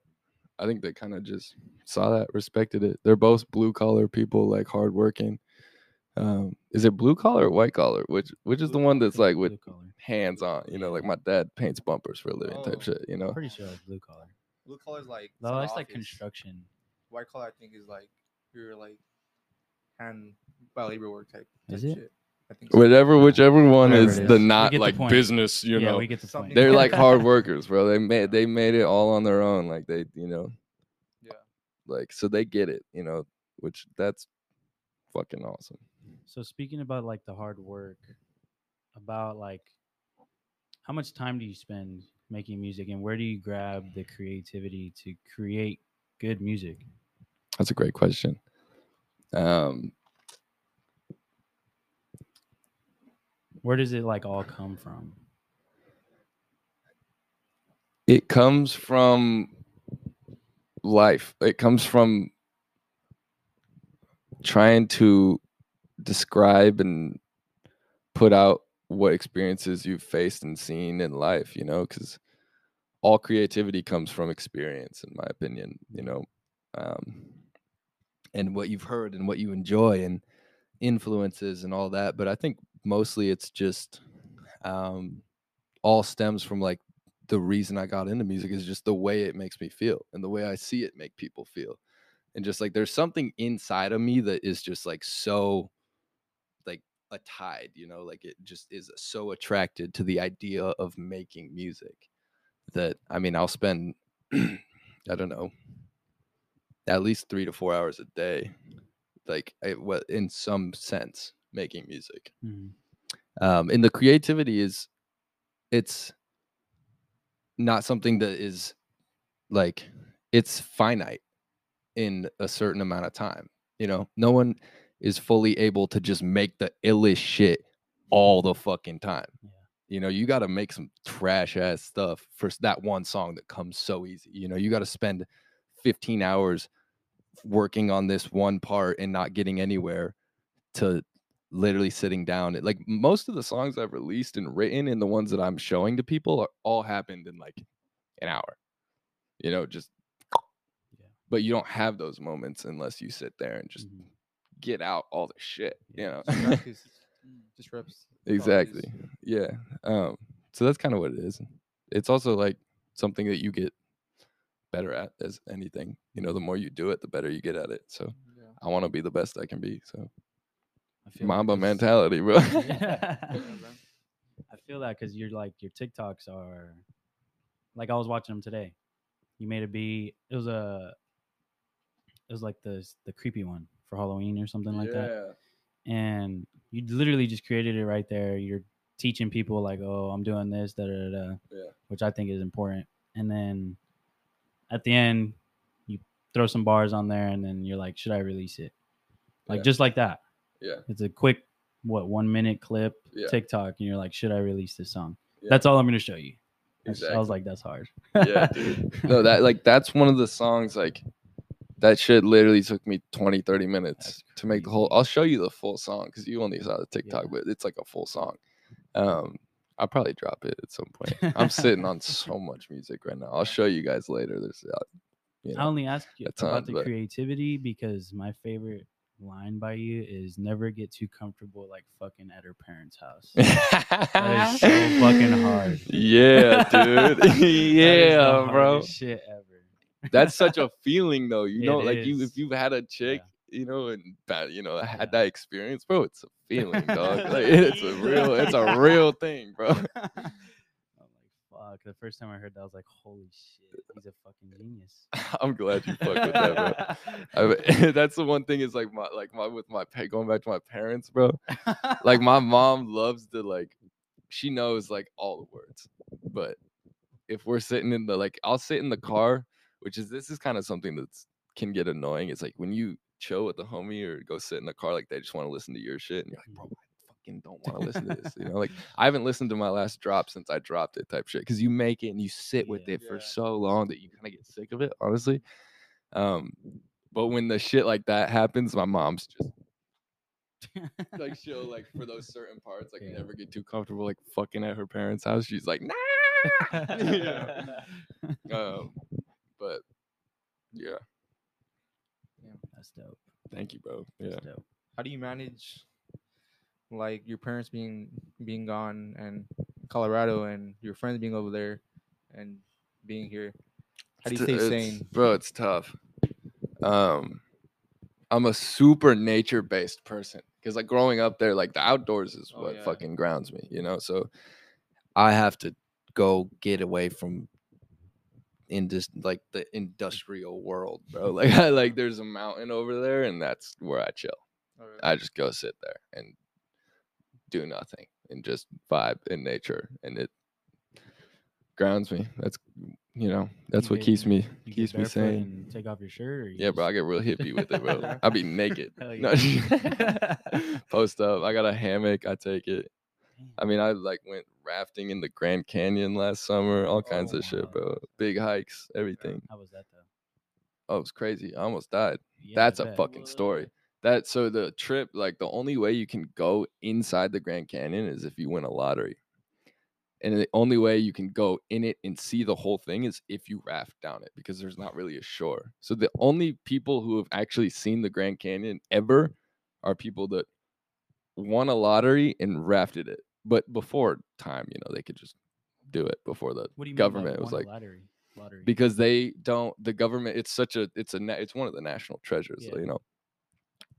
i think they kind of just saw that respected it they're both blue collar people like hardworking um is it blue collar or white collar which which is the one that's like with hands on you know like my dad paints bumpers for a living Oh. type shit you know Pretty sure it's blue collar. Blue collar is like No, some that's like construction. White collar, I think, is like your like hand by labor work type. Is type it? Shit. I think so. whatever whichever one Whatever is it the is. We not get the like point. business you yeah, know we get the point. They're like hard <laughs> workers, bro. They made they made it all on their own. Like they, you know, Yeah. like so they get it, you know, which that's fucking awesome. So speaking about like the hard work, about like how much time do you spend making music and where do you grab the creativity to create good music? That's a great question. Um, Where does it like all come from? it comes from life. It comes from trying to describe and put out what experiences you've faced and seen in life, you know, because all creativity comes from experience, in my opinion, you know, um, and what you've heard and what you enjoy and influences and all that. But I think mostly it's just um, all stems from like the reason I got into music is just the way it makes me feel and the way I see it make people feel. And just like there's something inside of me that is just like so like a tide, you know, like it just is so attracted to the idea of making music that I mean, I'll spend <clears throat> I don't know, at least 3 to 4 hours a day like I, what in some sense making music. Mhm. Um and the creativity is it's not something that is like it's finite in a certain amount of time. You know, no one is fully able to just make the illest shit all the fucking time. Yeah. You know, you got to make some trash ass stuff for that one song that comes so easy. You know, you got to spend 15 hours working on this one part and not getting anywhere to literally sitting down. Like most of the songs I've released and written and the ones that I'm showing to people are all happened in like an hour. You know, just Yeah. but you don't have those moments unless you sit there and just Mhm. get out all the shit, you know. Just reps. That's all it is. exactly. Yeah. Um so that's kind of what it is. It's also like something that you get better at as anything. You know, the more you do it, the better you get at it. So mm, Yeah. I want to be the best I can be. So I feel like Mamba this- mentality, bro. <laughs> <laughs> Yeah. I feel that because you're like your TikToks are like I was watching them today. You made a beat. It was a it was like the the creepy one for Halloween or something like that. And you literally just created it right there. You're teaching people like, oh, I'm doing this, da da da, da Yeah. which I think is important. And then at the end, you throw some bars on there, and then you're like, should I release it? Like Yeah. just like that. Yeah. It's a quick, what one minute clip Yeah. TikTok, and you're like, should I release this song? Yeah. That's all I'm gonna show you. That's- I was like, that's hard. Yeah, dude. no, that like that's one of the songs like that shit literally took me 20 30 minutes to make the whole. I'll show you the full song because you only saw the TikTok, Yeah. but it's like a full song. Um I'll probably drop it at some point. I'm sitting on <laughs> so much music right now. I'll show you guys later. There's uh, you I only ask you ton, about the but- creativity because my favorite line by you is never get too comfortable like fucking at her parents' house. That is <laughs> so fucking hard. Yeah, dude. <laughs> Is yeah, bro. Shit ever. That's such a feeling though. You It know, like you if you've had a chick, you know, and bad, you know, Yeah. had that experience, bro, it's a feeling, dog. <laughs> Like it's a real, it's a <laughs> real thing, bro. I'm like, <laughs> fuck. The first time I heard that, I was like, holy shit, he's a fucking genius. I'm glad you fucked with that, bro. I, that's the one thing is like my like my with my pa- going back to my parents, bro. Like my mom loves to like she knows like all the words, but if we're sitting in the like I'll sit in the car, which is this is kind of something that's can get annoying. It's like when you chill with the homie or go sit in the car, like they just want to listen to your shit, and you're like, bro, I fucking don't want to <laughs> listen to this. You know, like I haven't listened to my last drop since I dropped it, type shit. Because you make it and you sit with Yeah. it for so long that you kind of get sick of it, honestly. Um, but when the shit like that happens, my mom's just <laughs> like she'll like for those certain parts, like Yeah. never get too comfortable, like fucking at her parents' house. She's like, nah. <laughs> Yeah. Um, but yeah, That's dope. thank you, bro. Yeah. Dope. How do you manage like your parents being being gone and Colorado and your friends being over there and being here? How do you stay sane? bro? It's tough. Um, I'm a super nature based person because like growing up there, like the outdoors is Oh, what yeah. fucking grounds me, you know. So I have to go get away from in just like the mm. industrial world, bro. <laughs> Like I like there's a mountain over there, and that's where I chill. Oh, I just go sit there and do nothing and just vibe in nature, and it grounds me. That's you know that's You what get- keeps me keeps me sane. Take off your shirt. Or you Yeah, bro, I get real hippie with it, bro. <laughs> I'll be naked. Hell No, <laughs> Post up. I got a hammock. I take it. I mean, I like went rafting in the Grand Canyon last summer. All kinds Oh of shit, oh, bro. Big hikes, everything. How was that though? Oh, it was crazy. I almost died. Yeah, That's a fucking story. That so the trip, like the only way you can go inside the Grand Canyon is if you win a lottery. And the only way you can go in it and see the whole thing is if you raft down it because there's not really a shore. So the only people who have actually seen the Grand Canyon ever are people that won a lottery and rafted it. But before time, you know, they could just do it before the What do you mean? government was like lottery? Lottery. because they don't the government it's such a it's a it's one of the national treasures Yeah. you know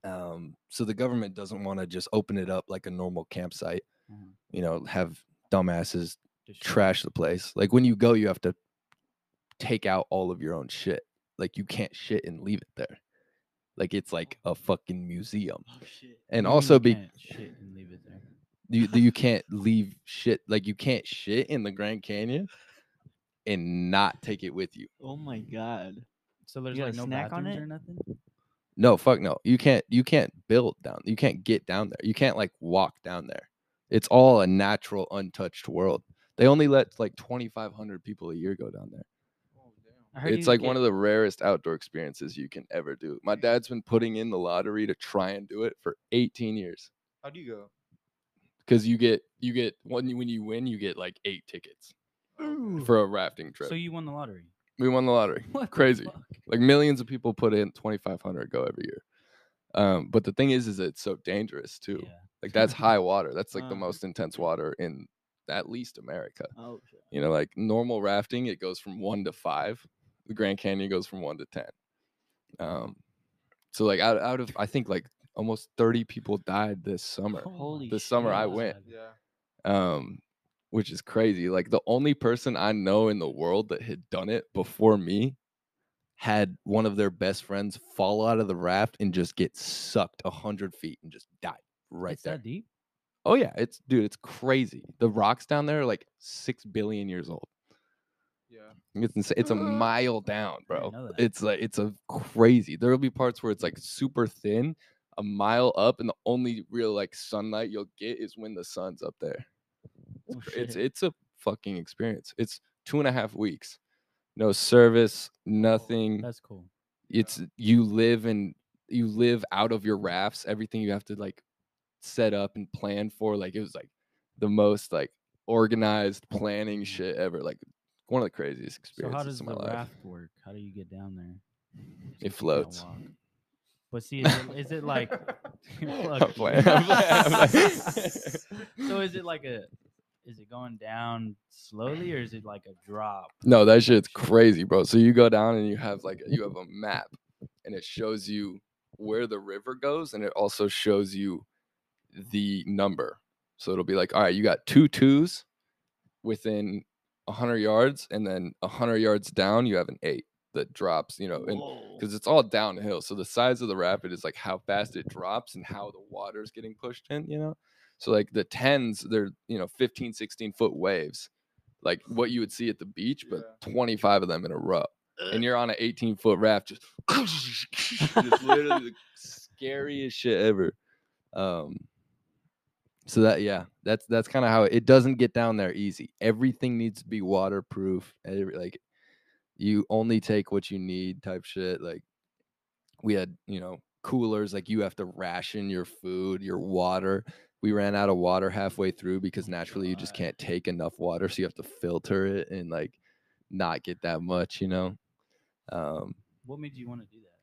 um so the government doesn't want to just open it up like a normal campsite Mhm. you know have dumbasses Destroy- trash the place like when you go you have to take out all of your own shit like you can't shit and leave it there like it's like a fucking museum Oh and you also be can't shit and leave it there. you you can't leave shit like you can't shit in the grand canyon and not take it with you Oh my god. So there's got like a Oh, no snack on bathrooms it? or nothing. No, fuck no. You can't you can't build down. You can't get down there. You can't like walk down there. It's all a natural untouched world. They only let like 2500 people a year go down there. Oh, I heard It's you like get- one of the rarest outdoor experiences you can ever do. My dad's been putting in the lottery to try and do it for 18 years How do you go? Cuz you get you get when you, when you win you get like 8 tickets for a rafting trip. So you won the lottery. we won the lottery. <laughs> What Crazy. fuck? like millions of people put in 2500 go every year. Um, but the thing is is it's so dangerous too. Yeah. Like <laughs> that's high water. That's like the Uh. most intense water in at least America. Oh shit. You know, like normal rafting, it goes from one to five. The Grand Canyon goes from one to ten. Um, so like out out of I think like almost thirty people died this summer. Holy The summer I went. Yeah. Um, which is crazy. Like the only person I know in the world that had done it before me had one of their best friends fall out of the raft and just get sucked a hundred feet and just die right It's there. that deep. Oh yeah, it's dude, it's crazy. The rocks down there are like six billion years old. Yeah. It's insane. It's a mile down, bro. It's like it's a crazy. There'll be parts where it's like super thin, a mile up, and the only real like sunlight you'll get is when the sun's up there. Oh, It's it's a fucking experience. It's two and a half weeks, no service, nothing. That's cool. It's you live and you live out of your rafts. Everything you have to like set up and plan for. Like it was like the most like organized planning mm. shit ever. Like one of the craziest experiences. So how does the life. raft work? How do you get down there? It floats. Walk. But see, is it, is it like? <laughs> <laughs> Oh, <laughs> I'm playing. I'm playing, I'm playing. so is it like a? Is it going down slowly or is it like a drop? No, that shit's crazy, bro. So you go down and you have like you have a map, and it shows you where the river goes, and it also shows you the number. So it'll be like, all right, you got two twos within hundred yards, and then hundred yards down, you have an eight that drops. You know, and because it's all downhill. So the size of the rapid is like how fast it drops and how the water's getting pushed in, you know? So like the tens, they're, you know, 15, 16 foot waves, like what you would see at the beach, but 25 of them in a row. And you're on an 18 foot raft, just, <laughs> just literally the scariest shit ever. Um, so that yeah, that's that's kind of how it, it doesn't get down there easy. Everything needs to be waterproof. Every, like you only take what you need type shit. Like we had, you know, coolers, like you have to ration your food, your water. We ran out of water halfway through because Oh naturally you just can't take enough water. So you have to filter it and like not get that much, you know. Um, What made you want to do that?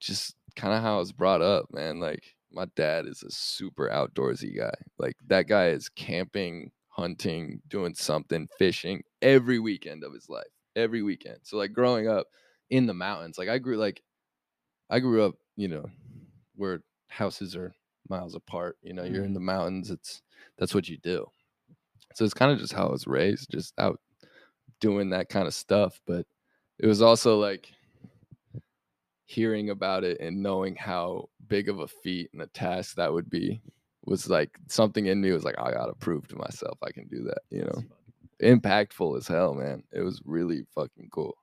just kind of how I was brought up, man. Like my dad is a super outdoorsy guy. Like that guy is camping, hunting, doing something, fishing every weekend of his life. Every weekend. So like growing up in the mountains, like I grew like I grew up, you know, where houses are miles apart. You know, you're in mm-hmm. the mountains. It's that's what you do. So it's kind of just how I was raised, just out doing that kind of stuff. But it was also like hearing about it and knowing how big of a feat and a task that would be was like something in me was like I gotta prove to myself I can do that. You know, impactful as hell, man. It was really fucking cool.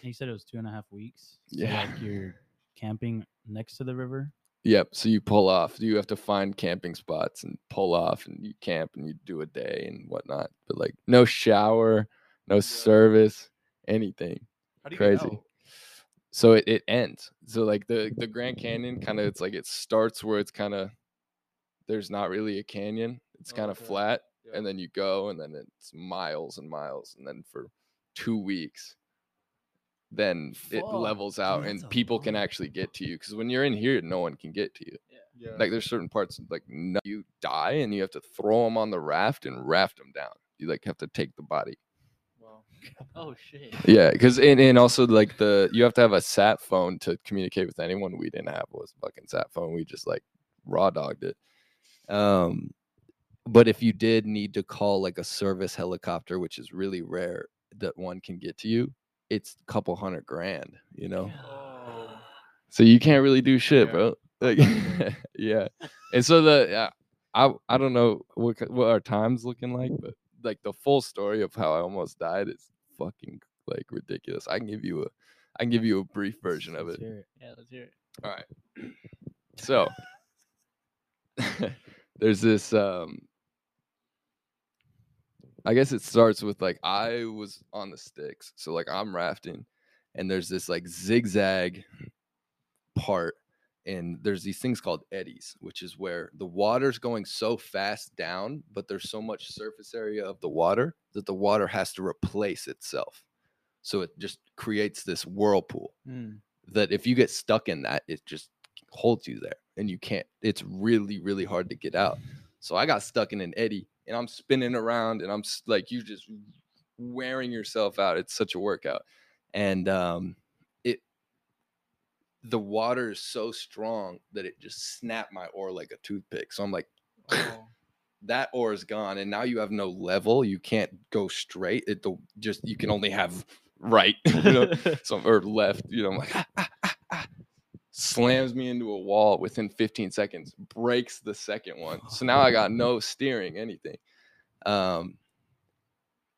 And you said it was two and a half weeks. So Yeah. like you're camping next to the river. Yep. So you pull off. You have to find camping spots and pull off, and you camp and you do a day and whatnot. But like no shower, no service, anything. How do you Crazy. Get out? so it, it ends so like the the grand canyon kind of it's like it starts where it's kind of there's not really a canyon it's Oh, kind of okay. flat Yeah. and then you go and then it's miles and miles and then for two weeks then it levels out that's and a people can actually get to you because when you're in here no one can get to you Yeah. Yeah. Like there's certain parts like no, you die and you have to throw them on the raft and raft them down. You like have to take the body. <laughs> Oh shit. Yeah, because and, and also like the you have to have a sat phone to communicate with anyone. We didn't have was a fucking sat phone. We just like raw dogged it. Um, but if you did need to call like a service helicopter, which is really rare that one can get to you, it's a couple hundred grand. You know, so you can't really do shit, Yeah. bro. <laughs> Like, <laughs> <laughs> yeah, and so the I I don't know what what our time's looking like, but like the full story of how I almost died is fucking like ridiculous. I can give you a I can give you a brief version of it. Yeah, let's hear it. All right. So there's this um I guess it starts with like I was on the sticks. So like I'm rafting and there's this like zigzag part and there's these things called eddies, which is where the water's going so fast down, but there's so much surface area of the water that the water has to replace itself. So it just creates this whirlpool Mm. that if you get stuck in that, it just holds you there and you can't, it's really, really hard to get out. So I got stuck in an eddy and I'm spinning around and I'm like, you're just wearing yourself out. It's such a workout. And um, it, the water is so strong that it just snapped my oar like a toothpick. So I'm like, Oh. that oar is gone and now you have no level you can't go straight it just you can only have right <laughs> you know <laughs> so or left you know i'm like "Ah, ah, ah, ah." Slams me into a wall within 15 seconds breaks the second one. So now i got no steering anything. Um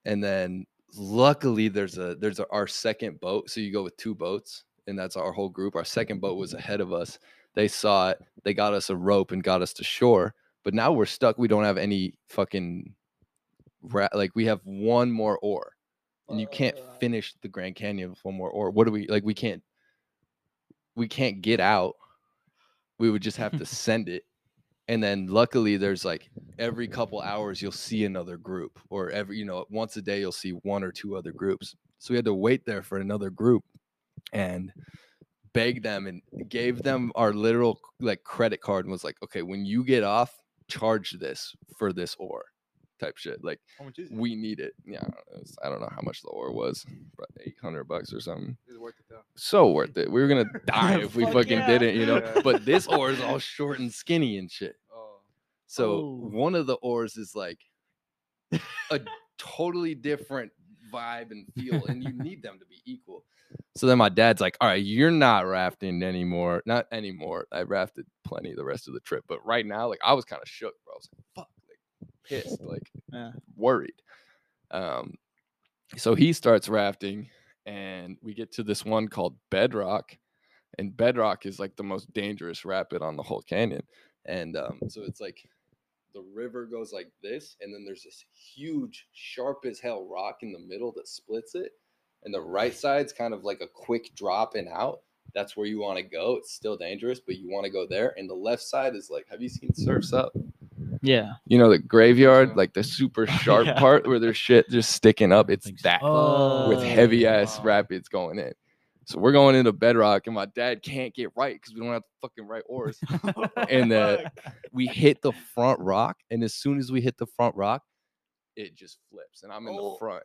and then luckily there's a there's a, our second boat. So you go with two boats and that's our whole group. Our second boat was ahead of us. They saw it. They got us a rope and got us to shore. But now we're stuck. We don't have any fucking ra- like we have one more oar. And you can't Uh. finish the grand canyon with one more oar. What do we like we can't we can't get out we would just have to <laughs> send it. And then luckily there's like every couple hours you'll see another group or every you know once a day you'll see one or two other groups. So we had to wait there for another group and beg them and gave them our literal like credit card and was like okay when you get off charge this for this oar type shit like How much is it? we need it yeah it was- i don't know how much the oar was but 800 bucks or something It's worth it though. so worth it we were gonna <laughs> die if we Fuck fucking yeah. didn't you know Yeah. but this <laughs> oar is all short and skinny and shit Oh. so Oh. one of the oars is like a totally different vibe and feel, and you need them to be equal. So then my dad's like, "All right, you're not rafting anymore. Not anymore. I rafted plenty the rest of the trip, but right now, like, I was kind of shook, bro. I was like, fuck, like, pissed, like, Yeah. worried. Um, so he starts rafting, and we get to this one called Bedrock, and Bedrock is like the most dangerous rapid on the whole canyon. And um, so it's like the river goes like this, and then there's this huge, sharp as hell rock in the middle that splits it. And the right side's kind of like a quick drop and out. That's where you want to go. It's still dangerous, but you want to go there. And the left side is like, have you seen Surfs Up? Yeah. You know, the graveyard, like the super <laughs> sharp Yeah. part where there's shit just sticking up. It's Like, that oh, with heavy ass wow. rapids going in. So we're going into bedrock, and my dad can't get right because we don't have the fucking right oars. <laughs> And, uh, we hit the front rock, and as soon as we hit the front rock, it just flips, and I'm in Oh. the front,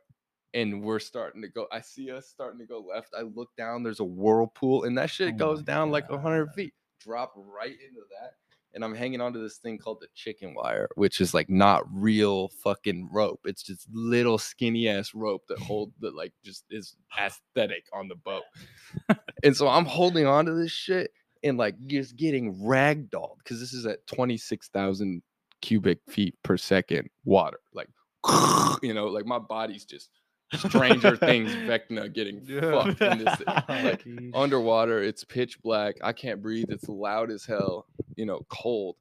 and we're starting to go. I see us starting to go left. I look down. There's a whirlpool, and that shit Oh goes down like like hundred feet. Drop right into that, and I'm hanging onto this thing called the chicken wire, which is like not real fucking rope. It's just little skinny ass rope that hold <laughs> that like just is aesthetic on the boat. <laughs> and so I'm holding on to this shit and like just getting ragdolled because this is at 26,000 cubic feet per second water. Like, <laughs> you know, like my body's just Stranger Things Vecna getting Yeah. fucked in this thing. Like, underwater, it's pitch black. I can't breathe. It's loud as hell, you know, cold.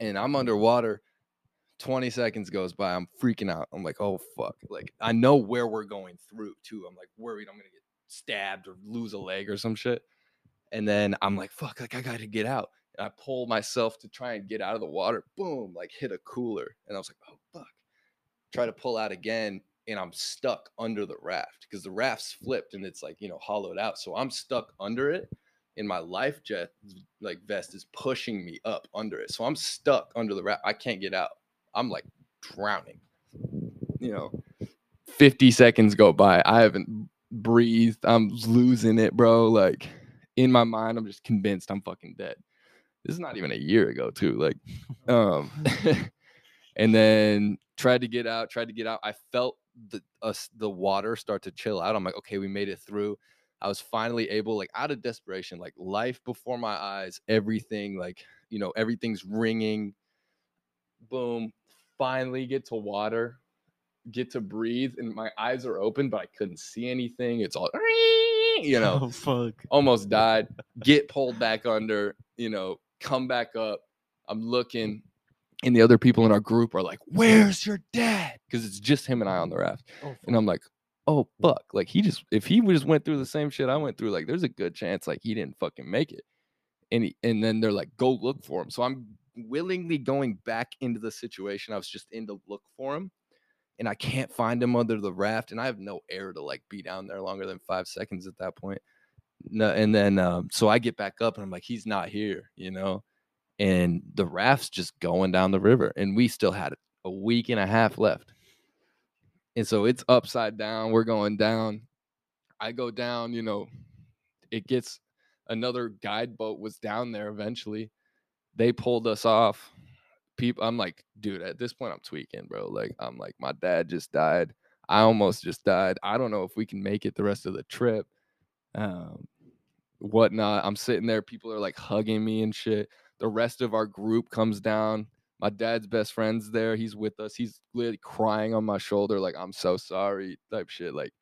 And I'm underwater. 20 seconds goes by. I'm freaking out. I'm like, oh, fuck. Like, I know where we're going through, too. I'm like worried I'm to get stabbed or lose a leg or some shit. And then I'm like, fuck, like, I got to get out. And I pull myself to try and get out of the water. Boom, like, hit a cooler. And I was like, oh, fuck. Try to pull out again. And I'm stuck under the raft because the raft's flipped and it's like, you know, hollowed out. So I'm stuck under it and my life jet like vest is pushing me up under it. So I'm stuck under the raft. I can't get out. I'm like drowning. You know, 50 seconds go by. I haven't breathed. I'm losing it, bro. Like in my mind, I'm just convinced I'm fucking dead. This is not even a year ago, too. Like, um, <laughs> and then tried to get out, tried to get out. I felt the us the water start to chill out. I'm like, okay, we made it through. I was finally able, like, out of desperation, like life before my eyes, everything, like, you know, everything's ringing. Boom. Finally get to water, get to breathe, and my eyes are open, but I couldn't see anything. It's all, <laughs> you know, Oh fuck. almost died, get pulled back under, you know, come back up. I'm looking, and the other people in our group are like, Where's your dad? Because it's just him and I on the raft. Oh, and I'm like, Oh, fuck. Like, he just, if he just went through the same shit I went through, like, there's a good chance, like, he didn't fucking make it. And, he, and then they're like, Go look for him. So I'm willingly going back into the situation I was just in to look for him. And I can't find him under the raft, and I have no air to like be down there longer than five seconds at that point no, and then um, so I get back up and I'm like, he's not here, you know, and the raft's just going down the river, and we still had a week and a half left, and so it's upside down. We're going down. I go down, you know, it gets another guide boat was down there eventually. They pulled us off. People, I'm like, dude, at this point, I'm tweaking, bro. Like, I'm like, my dad just died. I almost just died. I don't know if we can make it the rest of the trip um, whatnot. I'm sitting there, people are like hugging me and shit. The rest of our group comes down. My dad's best friend's there. He's with us. He's literally crying on my shoulder, like, I'm so sorry, type shit. Like,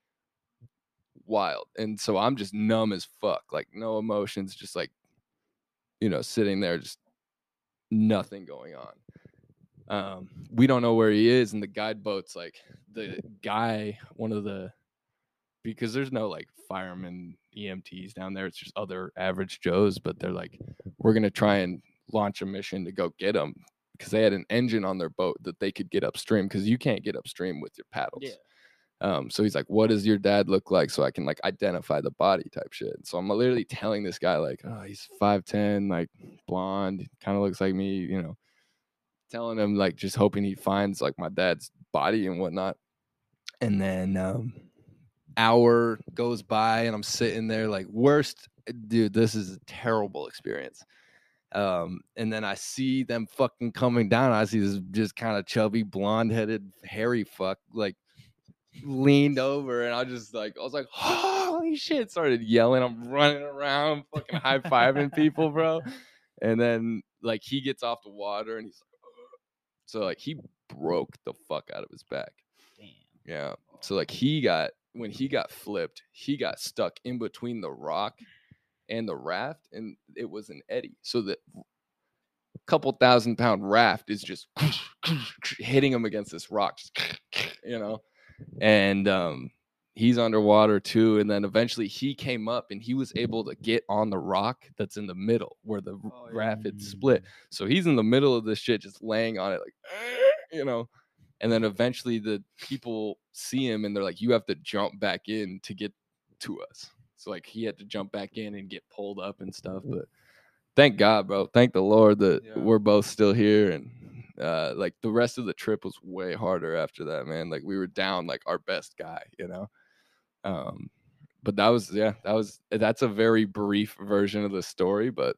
wild. And so I'm just numb as fuck, like, no emotions, just like, you know, sitting there, just nothing going on. Um, we don't know where he is, and the guide boat's like the guy, one of the because there's no like firemen EMTs down there. It's just other average Joes, but they're like, we're gonna try and launch a mission to go get them because they had an engine on their boat that they could get upstream because you can't get upstream with your paddles. Yeah. Um, so he's like, "What does your dad look like?" So I can like identify the body type shit. So I'm literally telling this guy like, "Oh, he's five ten, like blonde, kind of looks like me," you know, telling him like just hoping he finds like my dad's body and whatnot. And then um, hour goes by and I'm sitting there like worst dude this is a terrible experience um and then I see them fucking coming down I see this just kind of chubby blonde headed hairy fuck like leaned over and I just like I was like holy shit started yelling I'm running around fucking high-fiving people bro and then like he gets off the water and he's like <gasps> so like he broke the fuck out of his back Damn. yeah. So like he got when he got flipped, he got stuck in between the rock and the raft, and it was an eddy. So the couple thousand pound raft is just <sniffs> hitting him against this rock, <sniffs> you know, and um, he's underwater too. And then eventually he came up and he was able to get on the rock that's in the middle where the Oh, yeah. raft had split. So he's in the middle of this shit, just laying on it, like, <sniffs> you know. And then eventually the people see him and they're like, you have to jump back in to get to us. So like he had to jump back in and get pulled up and stuff. But thank God, bro. Thank the Lord that Yeah. we're both still here. And uh like the rest of the trip was way harder after that, man. Like we were down like our best guy, you know. Um but that was yeah, that was that's a very brief version of the story, but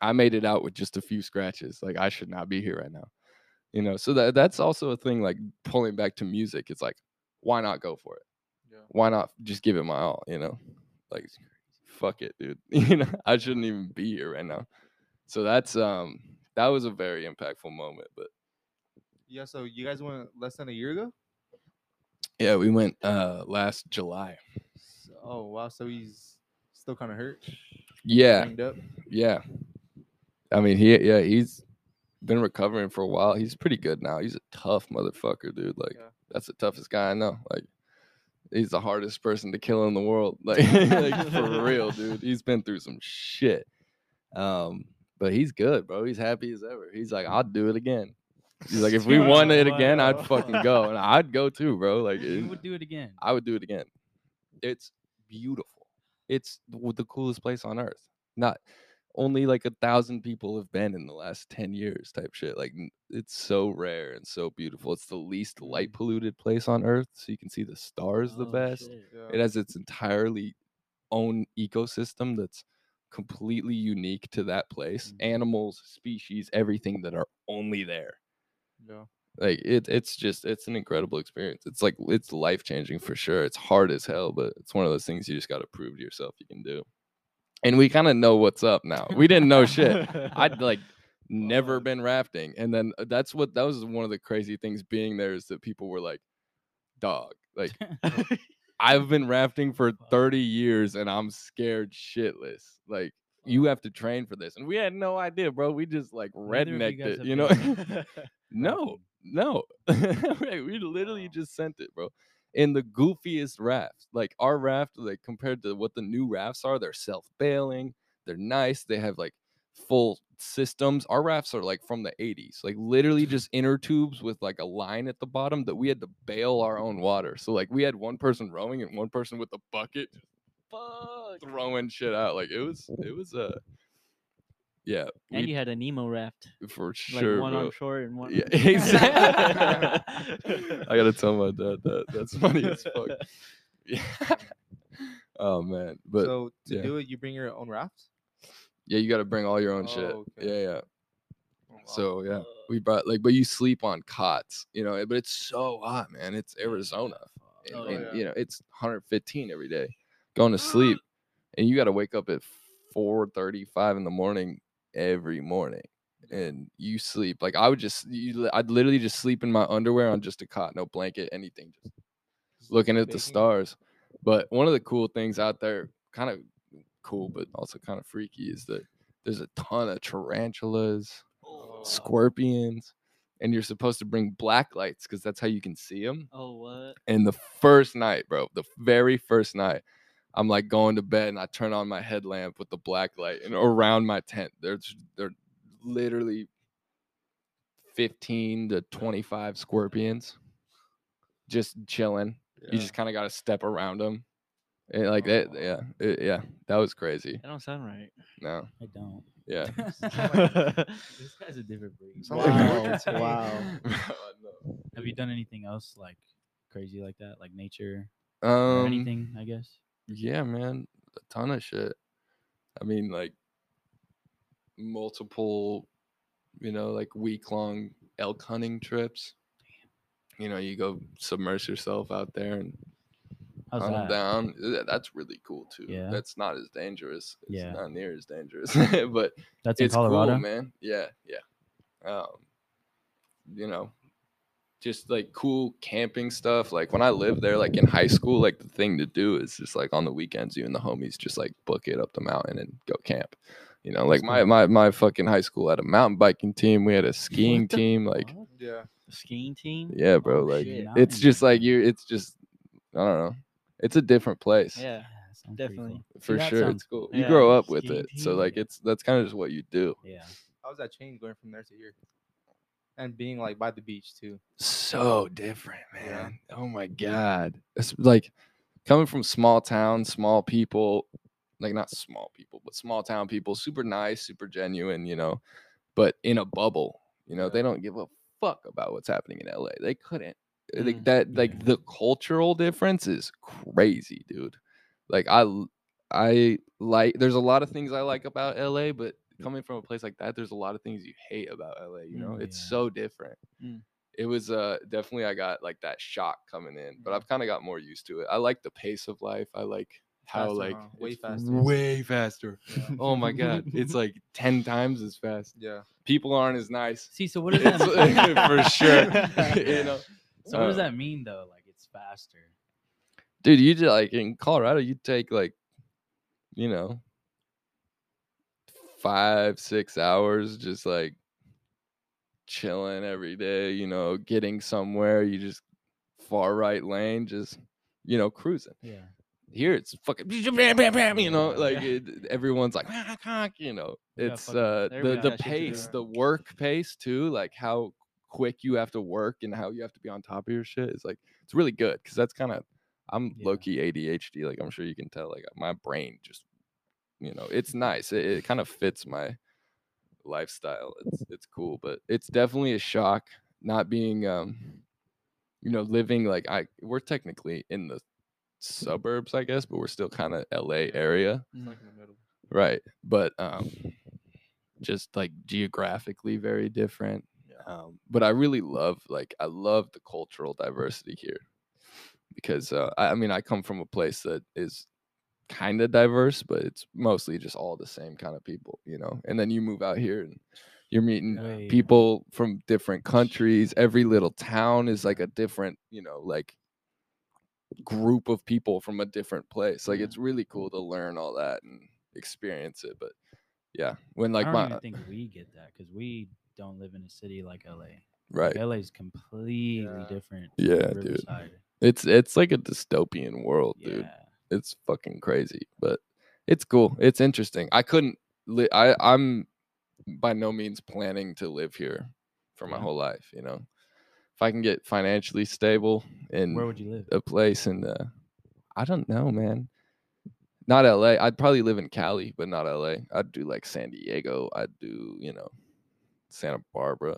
I made it out with just a few scratches. Like I should not be here right now. You know, so that that's also a thing like pulling back to music. It's like, why not go for it? Yeah. Why not just give it my all, you know? Like fuck it, dude. <laughs> you know, I shouldn't even be here right now. So that's um that was a very impactful moment. But Yeah, so you guys went less than a year ago? yeah, we went uh last July. So, oh wow, so he's still kind of hurt. Yeah, up. yeah. I mean he yeah, he's been recovering for a while. He's pretty good now. He's a tough motherfucker, dude. Like Yeah. that's the toughest guy I know. Like he's the hardest person to kill in the world. <laughs> Like, like for real, <laughs> dude. He's been through some shit. Um, but he's good, bro. He's happy as ever. He's like, I'll do it again. He's like, if we won it again, I'd fucking go, and <laughs> I'd go too, bro. Like, You would do it again. I would do it again. It's beautiful. It's the coolest place on earth. not only like a thousand people have been in the last 10 years type shit like it's so rare and so beautiful it's the least light polluted place on earth so you can see the stars the Oh, best shit. it has its entirely own ecosystem that's completely unique to that place Mhm. animals species everything that are only there Yeah. like it, it's just it's an incredible experience it's like it's life changing for sure it's hard as hell but it's one of those things you just got to prove to yourself you can do and we kind of know what's up now we didn't know shit i'd like <laughs> never been rafting and then uh, that's what that was one of the crazy things being there is that people were like dog like <laughs> I've been rafting for 30 years and I'm scared shitless. Like you have to train for this. And we had no idea, bro. We just like rednecked it, you know? <laughs> no, no. We literally just sent it, bro. In the goofiest rafts. Like our raft, like compared to what the new rafts are, they're self-bailing, they're nice, they have like full systems. Our rafts are like from the 80s, like literally just inner tubes with like a line at the bottom that we had to bail our own water. So like we had one person rowing and one person with a bucket Fuck. throwing shit out. Like it was it was uh yeah, And we- you had a Nemo raft, for like sure. one bro. on shore and one. Yeah, <laughs> exactly. <laughs> I gotta tell my dad that. That's funny as fuck. Yeah. <laughs> oh man, but so to yeah. do it, you bring your own raft. yeah, you gotta bring all your own shit. Oh, okay. Yeah, yeah. Oh, wow. So yeah, we brought like, but you sleep on cots, you know. But it's so hot, man. It's Arizona, Oh, and, yeah. you know it's 115 every day. Going to <gasps> sleep, and you got to wake up at 4:35 in the morning every morning, and you sleep like I would just you, i'd literally just sleep in my underwear on just a cot, no blanket, anything, just looking at the stars. But one of the cool things out there, kind of cool, but also kind of freaky, is that there's a ton of tarantulas, Oh, scorpions, and you're supposed to bring black lights because that's how you can see them. Oh what? And the first night, bro, the very first night, I'm like going to bed and I turn on my headlamp with the black light and around my tent, there's they're literally 15 to 25 scorpions just chilling. You just kind of got to step around them. And like Oh, that, wow. yeah, it- yeah, that was crazy. That don't sound right. No, I don't. yeah. <laughs> this <laughs> guy's a different breed. Sounds like <laughs> Wow. work to me. Wow. Have you done anything else like crazy like that, like nature Um, or anything? I guess. Yeah, man, a ton of shit. I mean, like multiple, you know, like week long elk hunting trips. You know, you go submerge yourself out there and How's hunt that? down. That's really cool too. Yeah. That's not as dangerous. It's Yeah. not near as dangerous, <laughs> but That's in it's Colorado. cool, man. Yeah, yeah. Um, you know, just like cool camping stuff. Like when I lived there, like in high school, like the thing to do is just like on the weekends, you and the homies just like book it up the mountain and go camp. You know, like my my my fucking high school had a mountain biking team. We had a <laughs> skiing team. Like. Yeah. The skiing team. yeah, bro. Oh, like shit. It's just like you. It's just I don't know. It's a different place. Yeah. Yeah, sounds pretty definitely. cool. For that sure, sounds it's cool. cool. You Yeah, grow up with skiing it, so like it's that's kind of just what you do. Yeah. How was that change going from there to here? And being like by the beach too. so different, Yeah. man. Oh my god. It's like coming from small town, small people, like not small people, but small town people, super nice, super genuine, you know, but in a bubble, you know, they don't give a fuck about what's happening in LA. They couldn't. Like Mm, that like the cultural difference is crazy, dude. Like I I like there's a lot of things I like about LA, but coming from a place like that, there's a lot of things you hate about LA, you know? Mm, it's yeah. so different. Mm. It was uh definitely I got like that shock coming in, but I've kind of got more used to it. I like the pace of life. I like how Faster, like huh? Way faster. Way faster. Yeah. <laughs> Oh my god. It's <laughs> like 10 times as fast. Yeah. People aren't as nice. See, so what does that mean? <laughs> for sure. you know. So what does uh, that mean though? Like it's faster. dude you just like in colorado you take like you know five six hours just like chilling every day you know getting somewhere you just far right lane just you know cruising Yeah. here it's fucking bam, bam, bam, you know Yeah. like it, everyone's like you know it's fucking- uh the, the got shit to do. pace the work pace too like how quick you have to work and how you have to be on top of your shit is like it's really good because that's kind of i'm Yeah. low-key adhd like i'm sure you can tell like my brain just you know, it's nice. It, it kind of fits my lifestyle. It's it's cool, but it's definitely a shock not being um you know, living like I we're technically in the suburbs, I guess, but we're still kind of LA area. Like in the middle. Right. But um just like geographically very different. Um, but I really love like I love the cultural diversity here because uh, I, I mean I come from a place that is kind of diverse, but it's mostly just all the same kind of people, you know. And then you move out here and you're meeting Way- people from different countries. Every little town is like a different, you know, like group of people from a different place. Like Yeah. it's really cool to learn all that and experience it. But yeah, when like I my think we get that because we don't live in a city like LA. right, LA is completely Yeah. different. Yeah, dude. It's it's like a dystopian world, dude. Yeah. it's fucking crazy, but it's cool. It's interesting. I couldn't. Li- I I'm by no means planning to live here for my whole life. You know, if I can get financially stable in Where would you live? a place in uh, I don't know, man. Not LA. I'd probably live in Cali, but not LA. I'd do like San Diego. I'd do you know Santa Barbara.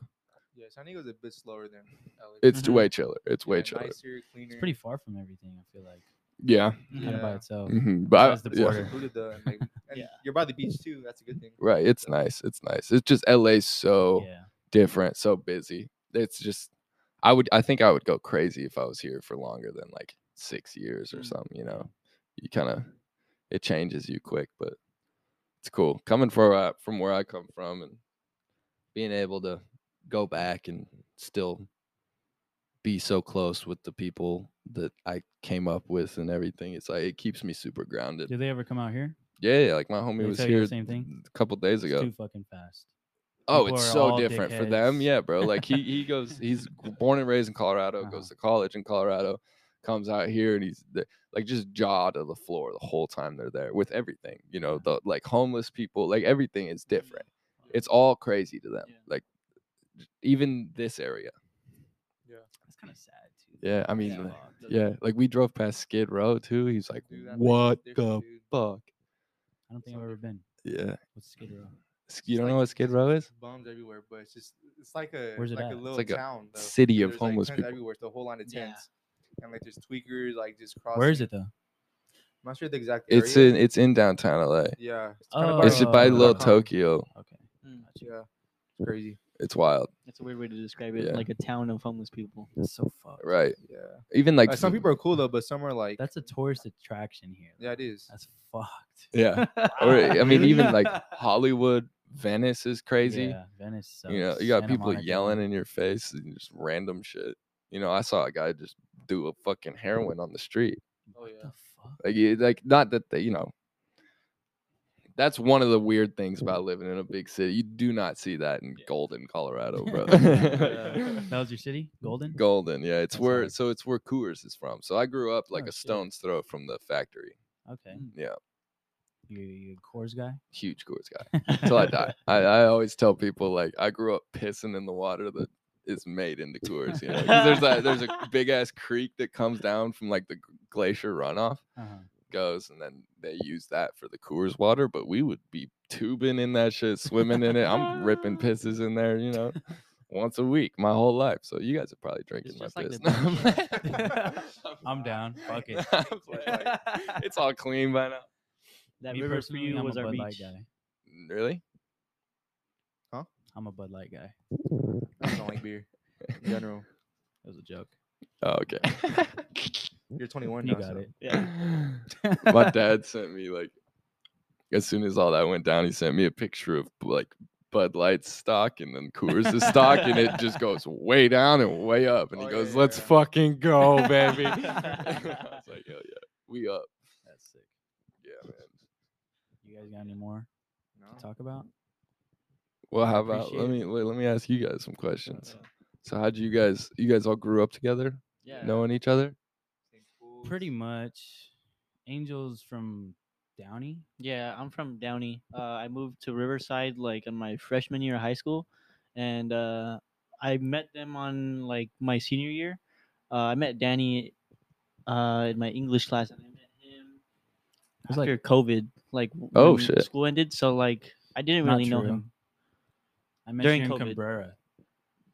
Yeah, San Diego's a bit slower than LA. It's Mhm. way chiller. It's way Yeah, chiller. Nicer, cleaner. It's pretty far from everything. I feel like Yeah. kind of by Yeah. itself. mhm, But I- the yeah. border. Secluded though, and like, <laughs> and Yeah. you're by the beach too. That's a good thing. Right. It's nice. It's nice. It's just LA's so Yeah. different, so busy. It's just I would I think I would go crazy if I was here for longer than like six years or Mm. something, you know. You kind of it changes you quick, but it's cool. Coming for uh, from where I come from and being able to go back and still be so close with the people that I came up with and everything. It's like it keeps me super grounded. Did they ever come out here? Yeah, yeah, like my homie was tell you the here same thing? a couple days It's ago. too fucking fast. Oh, People it's so different for them. Yeah, bro. Like he <laughs> he goes, he's born and raised in Colorado, Uh-huh. goes to college in Colorado, comes out here and he's the, like just jaw to the floor the whole time they're there with everything. You know, the like homeless people, like everything is different. It's all crazy to them. Yeah. Like even this area. That's kind of sad too. Yeah, I mean, Yeah. uh, yeah, like we drove past Skid Row too. He's like, Dude, that place is "What the dude. fuck?" I don't think So I've ever been. Yeah, What's Skid Row? S- you don't know what Skid Row is? Bums everywhere, but it's just it's like a Where's it like at? a It's little like a town, though. city of There's, like, homeless people. everywhere. It's a whole line of tents, Yeah. tents, and like there's tweakers like just crossing. Where is it though? I'm not sure the exact area. It's in it's in downtown LA. yeah. It's Oh, It's just by Little Tokyo. Okay. Mm. Yeah, it's crazy. It's wild, That's a weird way to describe it. Yeah. Like a town of homeless people. That's so fucked. right? Yeah, Even like like, some people are cool though, but some are like That's a tourist attraction here. yeah, it is. That's fucked. Yeah. Or I mean, <laughs> even like Hollywood, Venice is crazy. Yeah, Venice. You know, you got Santa people Monica. yelling in your face and just random shit. You know, I saw a guy just do a fucking heroin on the street. Oh What yeah. the fuck? Like, you, like not that they, you know. That's one of the weird things about living in a big city. You do not see that in Yeah. Golden, Colorado, <laughs> bro. <laughs> that was your city, Golden. Golden, yeah, it's That's where hard. so it's where Coors is from. So I grew up like Oh, a shit. stone's throw from the factory. Okay. Yeah, You you a Coors guy? huge Coors guy. Till I die. <laughs> I, I always tell people like I grew up pissing in the water that is made into Coors. You know, there's a there's a big ass creek that comes down from like the glacier runoff Uh-huh. Goes, and then they use that for the Coors water. But we would be tubing in that shit, swimming in it. I'm ripping <laughs> pisses in there. You know. Once a week, my whole life. So you guys are probably drinking my just like piss. <laughs> the <laughs> I'm down. Fuck it. I'm it's all clean by now. That Me river for you was a our Bud Light beach. guy. Really? Huh? I'm a Bud Light guy. I just don't like beer in general. That was a joke. Oh, okay. You're 21 You now. got so. it. Yeah. <laughs> my dad sent me like as soon as all that went down, he sent me a picture of like Bud Light stock and then Coors' stock, and it just goes way down and way up. And he Oh, goes, yeah, "Let's yeah. fucking go, baby!" <laughs> I was like, "Hell yeah, we up." That's sick. Yeah, man. You guys got any more No. to talk about? Well, how about let me let, let me ask you guys some questions. Uh, so, how'd you guys? You guys all grew up together, Yeah. knowing each other? Same schools. Pretty much. Angels from Downey. Yeah, I'm from Downey. Uh, I moved to Riverside like in my freshman year of high school, and uh, I met them on like my senior year. Uh, I met Danny uh, in my English class, and I met him was like- after COVID, like Oh, when shit. school ended. So like I didn't Not really know him. I met During you in COVID. Cabrera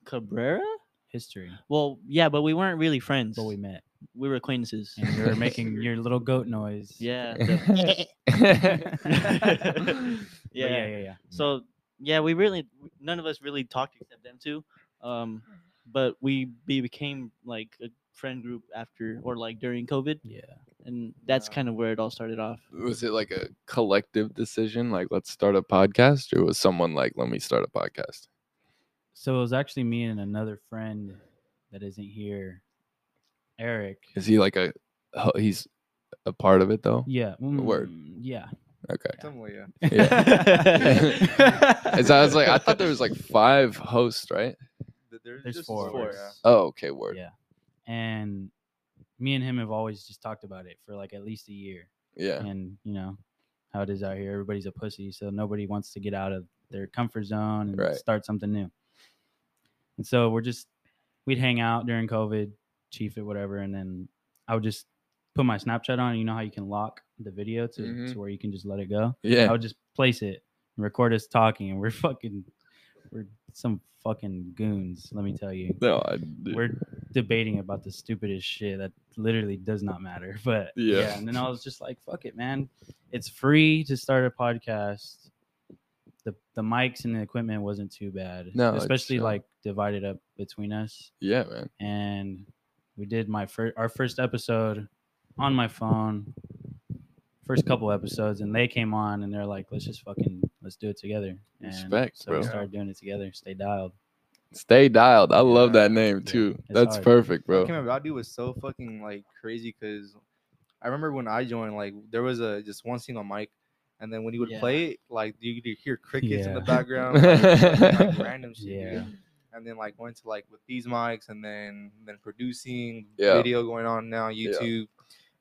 Cabrera? history, Well, yeah, but we weren't really friends. but we met, we were acquaintances. and you were <laughs> making your little goat noise. yeah. <laughs> The- <laughs> yeah, yeah. yeah, yeah. So yeah, we really none of us really talked except them two. Um, but we be, became like a friend group after or like during COVID, Yeah. and that's Yeah. kind of where it all started off. was it like a collective decision like let's start a podcast or was someone like let me start a podcast So it was actually me and another friend that isn't here, Eric. is he like a ho- he's a part of it though Yeah. Word. mm, Yeah. okay Somewhat, <laughs> yeah. <laughs> Yeah. As I was like, I thought there was like five hosts, right? Th- There's, There's just four. four, yeah. Oh, okay, word. Yeah. And me and him have always just talked about it for like at least a year. Yeah, And you know how it is out here. Everybody's a pussy, so nobody wants to get out of their comfort zone and Right. start something new. And so we're just we'd hang out during COVID, chief it, whatever, and then I would just put my Snapchat on. You know how you can lock the video to, Mhm. to where you can just let it go. Yeah. I would just place it and record us talking, and we're <laughs> fucking we're some fucking goons. Let me tell you. <laughs> No, I, We're debating about the stupidest shit that literally does not matter. <laughs> But Yeah. yeah. and then I was just like, fuck it, man. It's free to start a podcast. The the mics and the equipment wasn't too bad. No, Especially like divided up between us. yeah, man. And we did my first our first episode on my phone. First couple episodes, and they came on and they're like, let's just fucking let's do it together. And Respect, so we bro. started doing it together. Stay dialed. Stay dialed. I love that name Yeah, too. it's That's hard. perfect, What bro. came about dude was so fucking like crazy because I remember when I joined, like there was a just one single mic, and then when you would Yeah. play it, like you could hear crickets in the background, like, <laughs> fucking, like, random shit. Yeah. dude. And then like went to like with these mics, and then then producing Yeah. video going on now YouTube.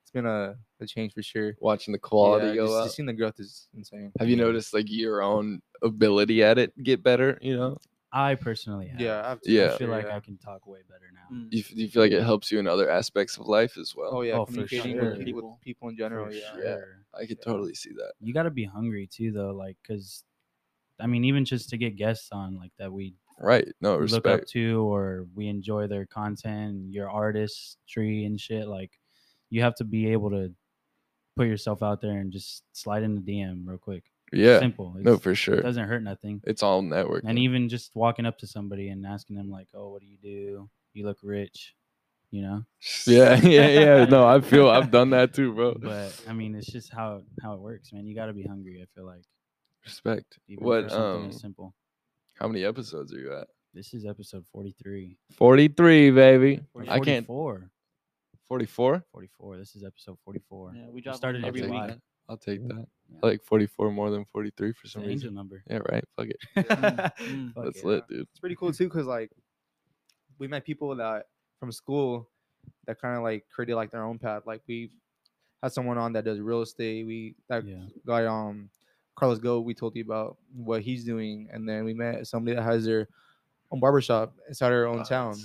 It's been a, a change for sure. Watching the quality yeah, go just, up. just seeing the growth is insane. Have you noticed like your own ability at it get better? You know, I personally have. Yeah, I've Yeah. I feel like yeah. I can talk way better now. Mm. do you, do you feel like it helps you in other aspects of life as well? Oh yeah, Oh, for communicating sure. with, people, People. with people in general. For Yeah. Yeah. sure. I could Yeah. totally see that. You got to be hungry too, though. Like, cause, I mean, even just to get guests on, like that we Right. No we look up to, or we enjoy their content, your artistry and shit. Like, you have to be able to put yourself out there and just slide in the DM real quick. Yeah. Simple. No, It's- for It sure. doesn't hurt nothing. It's all network And even just walking up to somebody and asking them, like, "Oh, what do you do? You look rich," you know. <laughs> yeah, yeah, yeah. No, I feel I've done that too, bro. But I mean, it's just how how it works, man. You got to be hungry. I feel like Respect. even What for um simple. How many episodes are you at? This is episode 43. 43, baby. Or I can't 44. 44? 44. This is episode 44. Yeah, we We started every every week. week. that. I'll take that. Yeah. I like 44 more than 43 for It's some an angel reason. number. Yeah, right. Fuck it. <laughs> Mm. Fuck That's it. lit, dude. it's pretty cool too because like we met people that from school that kind of like created like their own path like we had someone on that does real estate we that Yeah. guy um carlos go we told you about what he's doing and then we met somebody that has their own barbershop inside our Oh, own that's town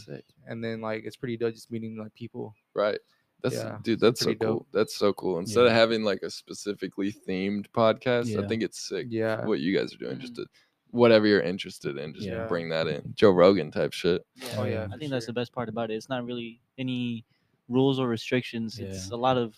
and then like it's pretty dope just meeting like people Right. That's Yeah, dude, that's so pretty dope. cool. That's so cool. Instead of having like a specifically themed podcast, I think it's sick. Yeah. What you guys are doing, just mm. to whatever you're interested in, just Yeah. bring that in. Mm. Joe Rogan type shit. Oh, yeah, I for think that's the best part about it. It's not really any rules or restrictions. It's a lot of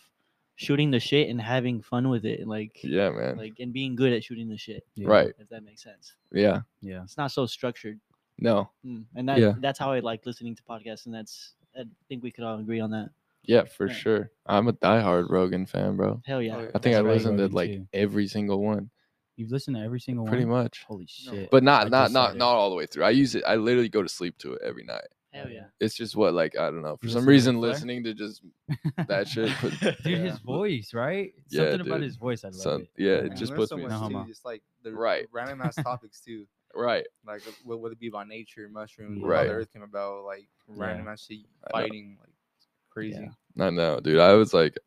shooting the shit and having fun with it, like Yeah, man. like and being good at shooting the shit. Yeah. Right. If that makes sense. Yeah. Yeah. It's not so structured, No. Mm, and that Yeah. that's how I like listening to podcasts, and that's I think we could all agree on that. Yeah, for Yeah. sure. I'm a diehard Rogan fan, bro. Hell yeah. Oh. I think I That's right, listened to like too. every single one, You've listened to every single pretty one? Pretty much. Holy No. shit. But not I not not not all the way through. I use it. I literally go to sleep to it every night. Hell yeah. It's just what like I don't know. For You some listen to reason, listening to just that <laughs> shit. Put, Dude, Yeah. his voice, right? Yeah, Something about his voice, I love Some- it. yeah, it And just learn puts so me- much No too, homo. just like the Right. random ass topics too right. like uh, wh- whether it be about nature mushrooms Yeah. how Right. the earth came about like random ass shit fighting like crazy I know, dude. I was like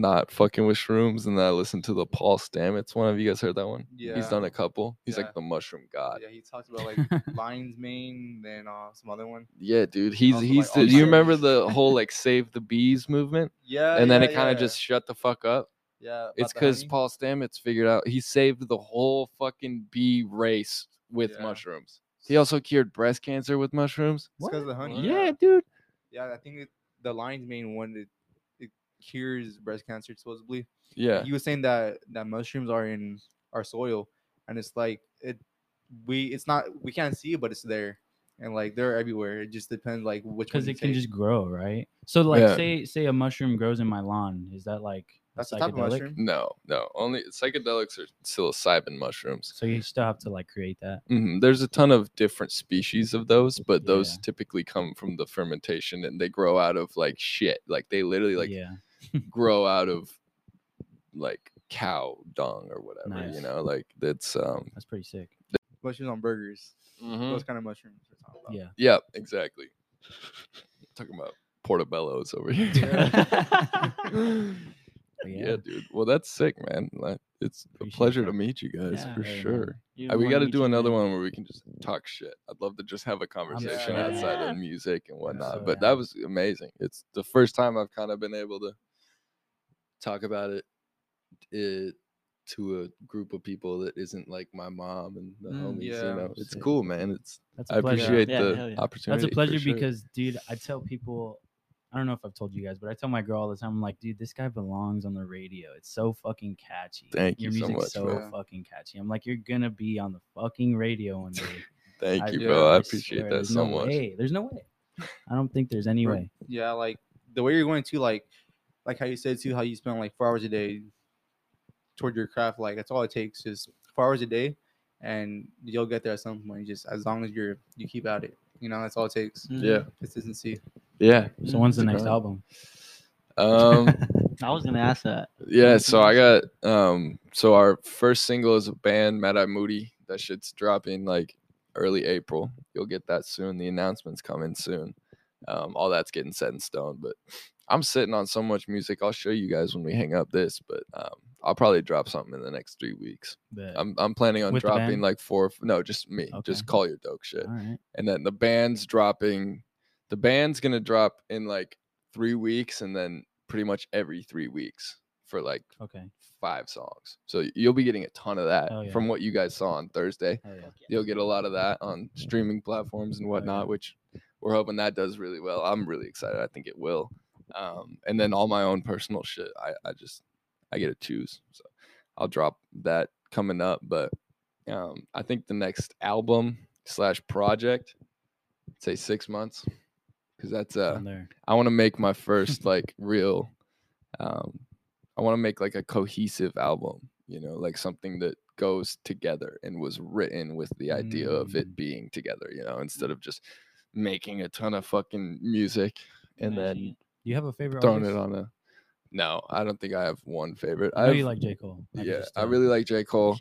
not fucking with shrooms, and then I listened to the Paul Stamets one. Have you guys heard that one? yeah He's done a couple. He's Yeah. like the mushroom god. yeah he talks about like <laughs> lion's mane then uh some other one Yeah, dude. He's Also, he's. like, the, do you remember the whole like <laughs> save the bees movement? yeah and then yeah, it kind of yeah. just shut the fuck up. Yeah, It's because. Paul Stamets figured out he saved the whole fucking bee race with Yeah. mushrooms. He also cured breast cancer with mushrooms. It's 'cause of the honey. Yeah, dude. Yeah, I think it, the lion's mane one it, it cures breast cancer supposedly. Yeah. He was saying that that mushrooms are in our soil, and it's like it we it's not we can't see it, but it's there, and like they're everywhere. It just depends like which because you it can take. just grow, right? So like, Yeah. say say a mushroom grows in my lawn, is that like a That's the type of psychedelic? mushroom. No, no. Only psychedelics are psilocybin mushrooms. So you still have to like create that. hmm There's a ton of different species of those, but those typically come from the fermentation and they grow out of like shit. Like they literally like yeah, grow out of like cow dung or whatever. Nice. You know, like that's um. that's pretty sick. Mushrooms on burgers. mhm. Those kind of mushrooms. we're talking about. Yeah. Yeah, exactly. Talking about portobellos over here. <laughs> But <laughs> yeah. yeah. dude. Well, that's sick, man. Like, It's a pleasure that. to meet you guys Yeah. for Hey, sure. You Uh, we got to do another man. one where we can just talk shit. I'd love to just have a conversation so outside down. of music and whatnot. so but down. that was amazing. It's the first time I've kind of been able to talk about it, it to a group of people that isn't like my mom and the Mm, homies. yeah. You know, it's Sick. cool, man. It's That's I a pleasure. appreciate Yeah, the hell yeah. opportunity. That's a pleasure sure. because, dude, I tell people, I don't know if I've told you guys, but I tell my girl all the time, I'm like, dude, this guy belongs on the radio. It's so fucking catchy. Thank Your you so music's much, so bro. fucking catchy. I'm like, you're gonna be on the fucking radio one day. <laughs> Thank I- you, bro. I I appreciate swear, that there's so no much. Way. There's no way. I don't think there's any Right. way. Yeah, like the way you're going to like, like how you said too, how you spend like four hours a day toward your craft. Like that's all it takes is four hours a day, and you'll get there at some point. Just as long as you're you keep at it, you know, that's all it takes. Mhm. Yeah, Consistency. yeah. So when's the next grind. album? Um, <laughs> I was gonna ask that. yeah. So I got um. So our first single is a band, Madeye Moody. That shit's dropping like early April. You'll get that soon. The announcement's coming soon. Um, all that's getting set in stone. But I'm sitting on so much music. I'll show you guys when we hang up this. But um, I'll probably drop something in the next three weeks. Bet. I'm I'm planning on With the dropping band? like four. No, just me. Okay. Just call your dope shit. all right. and then the band's dropping the band's gonna drop in like three weeks and then pretty much every three weeks for like Okay. five songs so you'll be getting a ton of that yeah. from what you guys saw on thursday yeah. you'll get a lot of that on streaming platforms and yeah. whatnot which we're hoping that does really well i'm really excited i think it will um, and then all my own personal shit i, I just i get to choose. So i'll drop that coming up but um, i think the next album slash project say six months because that's uh i want to make my first <laughs> like real um i want to make like a cohesive album you know like something that goes together and was written with the idea of Mm. it being together you know instead of just making a ton of fucking music and then Do you have a favorite throwing artist? it on a no i don't think i have one favorite I know I've- you like J Cole. I yeah i really like j cole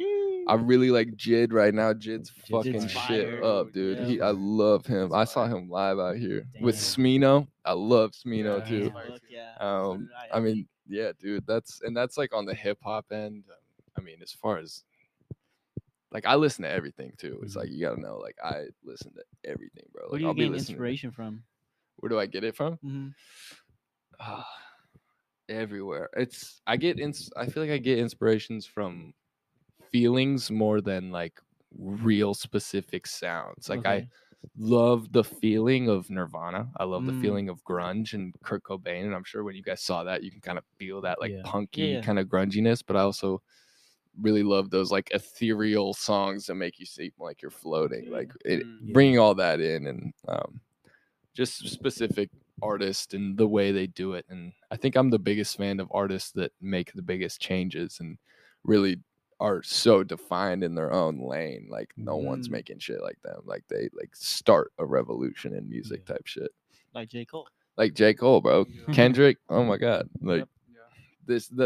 I really like Jid right now. Jid's fucking fire. shit up, dude. Yeah. He, I love him. I saw him live out here with Damn. Smino. I love Smino Yeah, too. he's Fuck fire too. yeah. Um, I mean, yeah, dude. That's and that's like on the hip hop end. Um, I mean, as far as like I listen to everything too. It's like you gotta know, like I listen to everything, bro. where do you I'll be gain listening. inspiration from? Where do I get it from? hmm Ah, everywhere. It's I get ins. I feel like I get inspirations from feelings more than like real specific sounds. Like I love the feeling of Nirvana. I love the Mm. feeling of grunge and Kurt Cobain. And I'm sure when you guys saw that, you can kind of feel that like Yeah. punky Yeah, yeah. kind of grunginess. But I also really love those like ethereal songs that make you seem like you're floating. Like it, Mm. Bringing all that in and um, just specific artists and the way they do it. And I think I'm the biggest fan of artists that make the biggest changes and really are so defined in their own lane. Like no one's Mm. making shit like them. Like they like start a revolution in music Yeah. type shit. Like J Cole. Like J. Cole, bro. Yeah. Kendrick. Oh my <laughs> god. Like Yep. Yeah. this the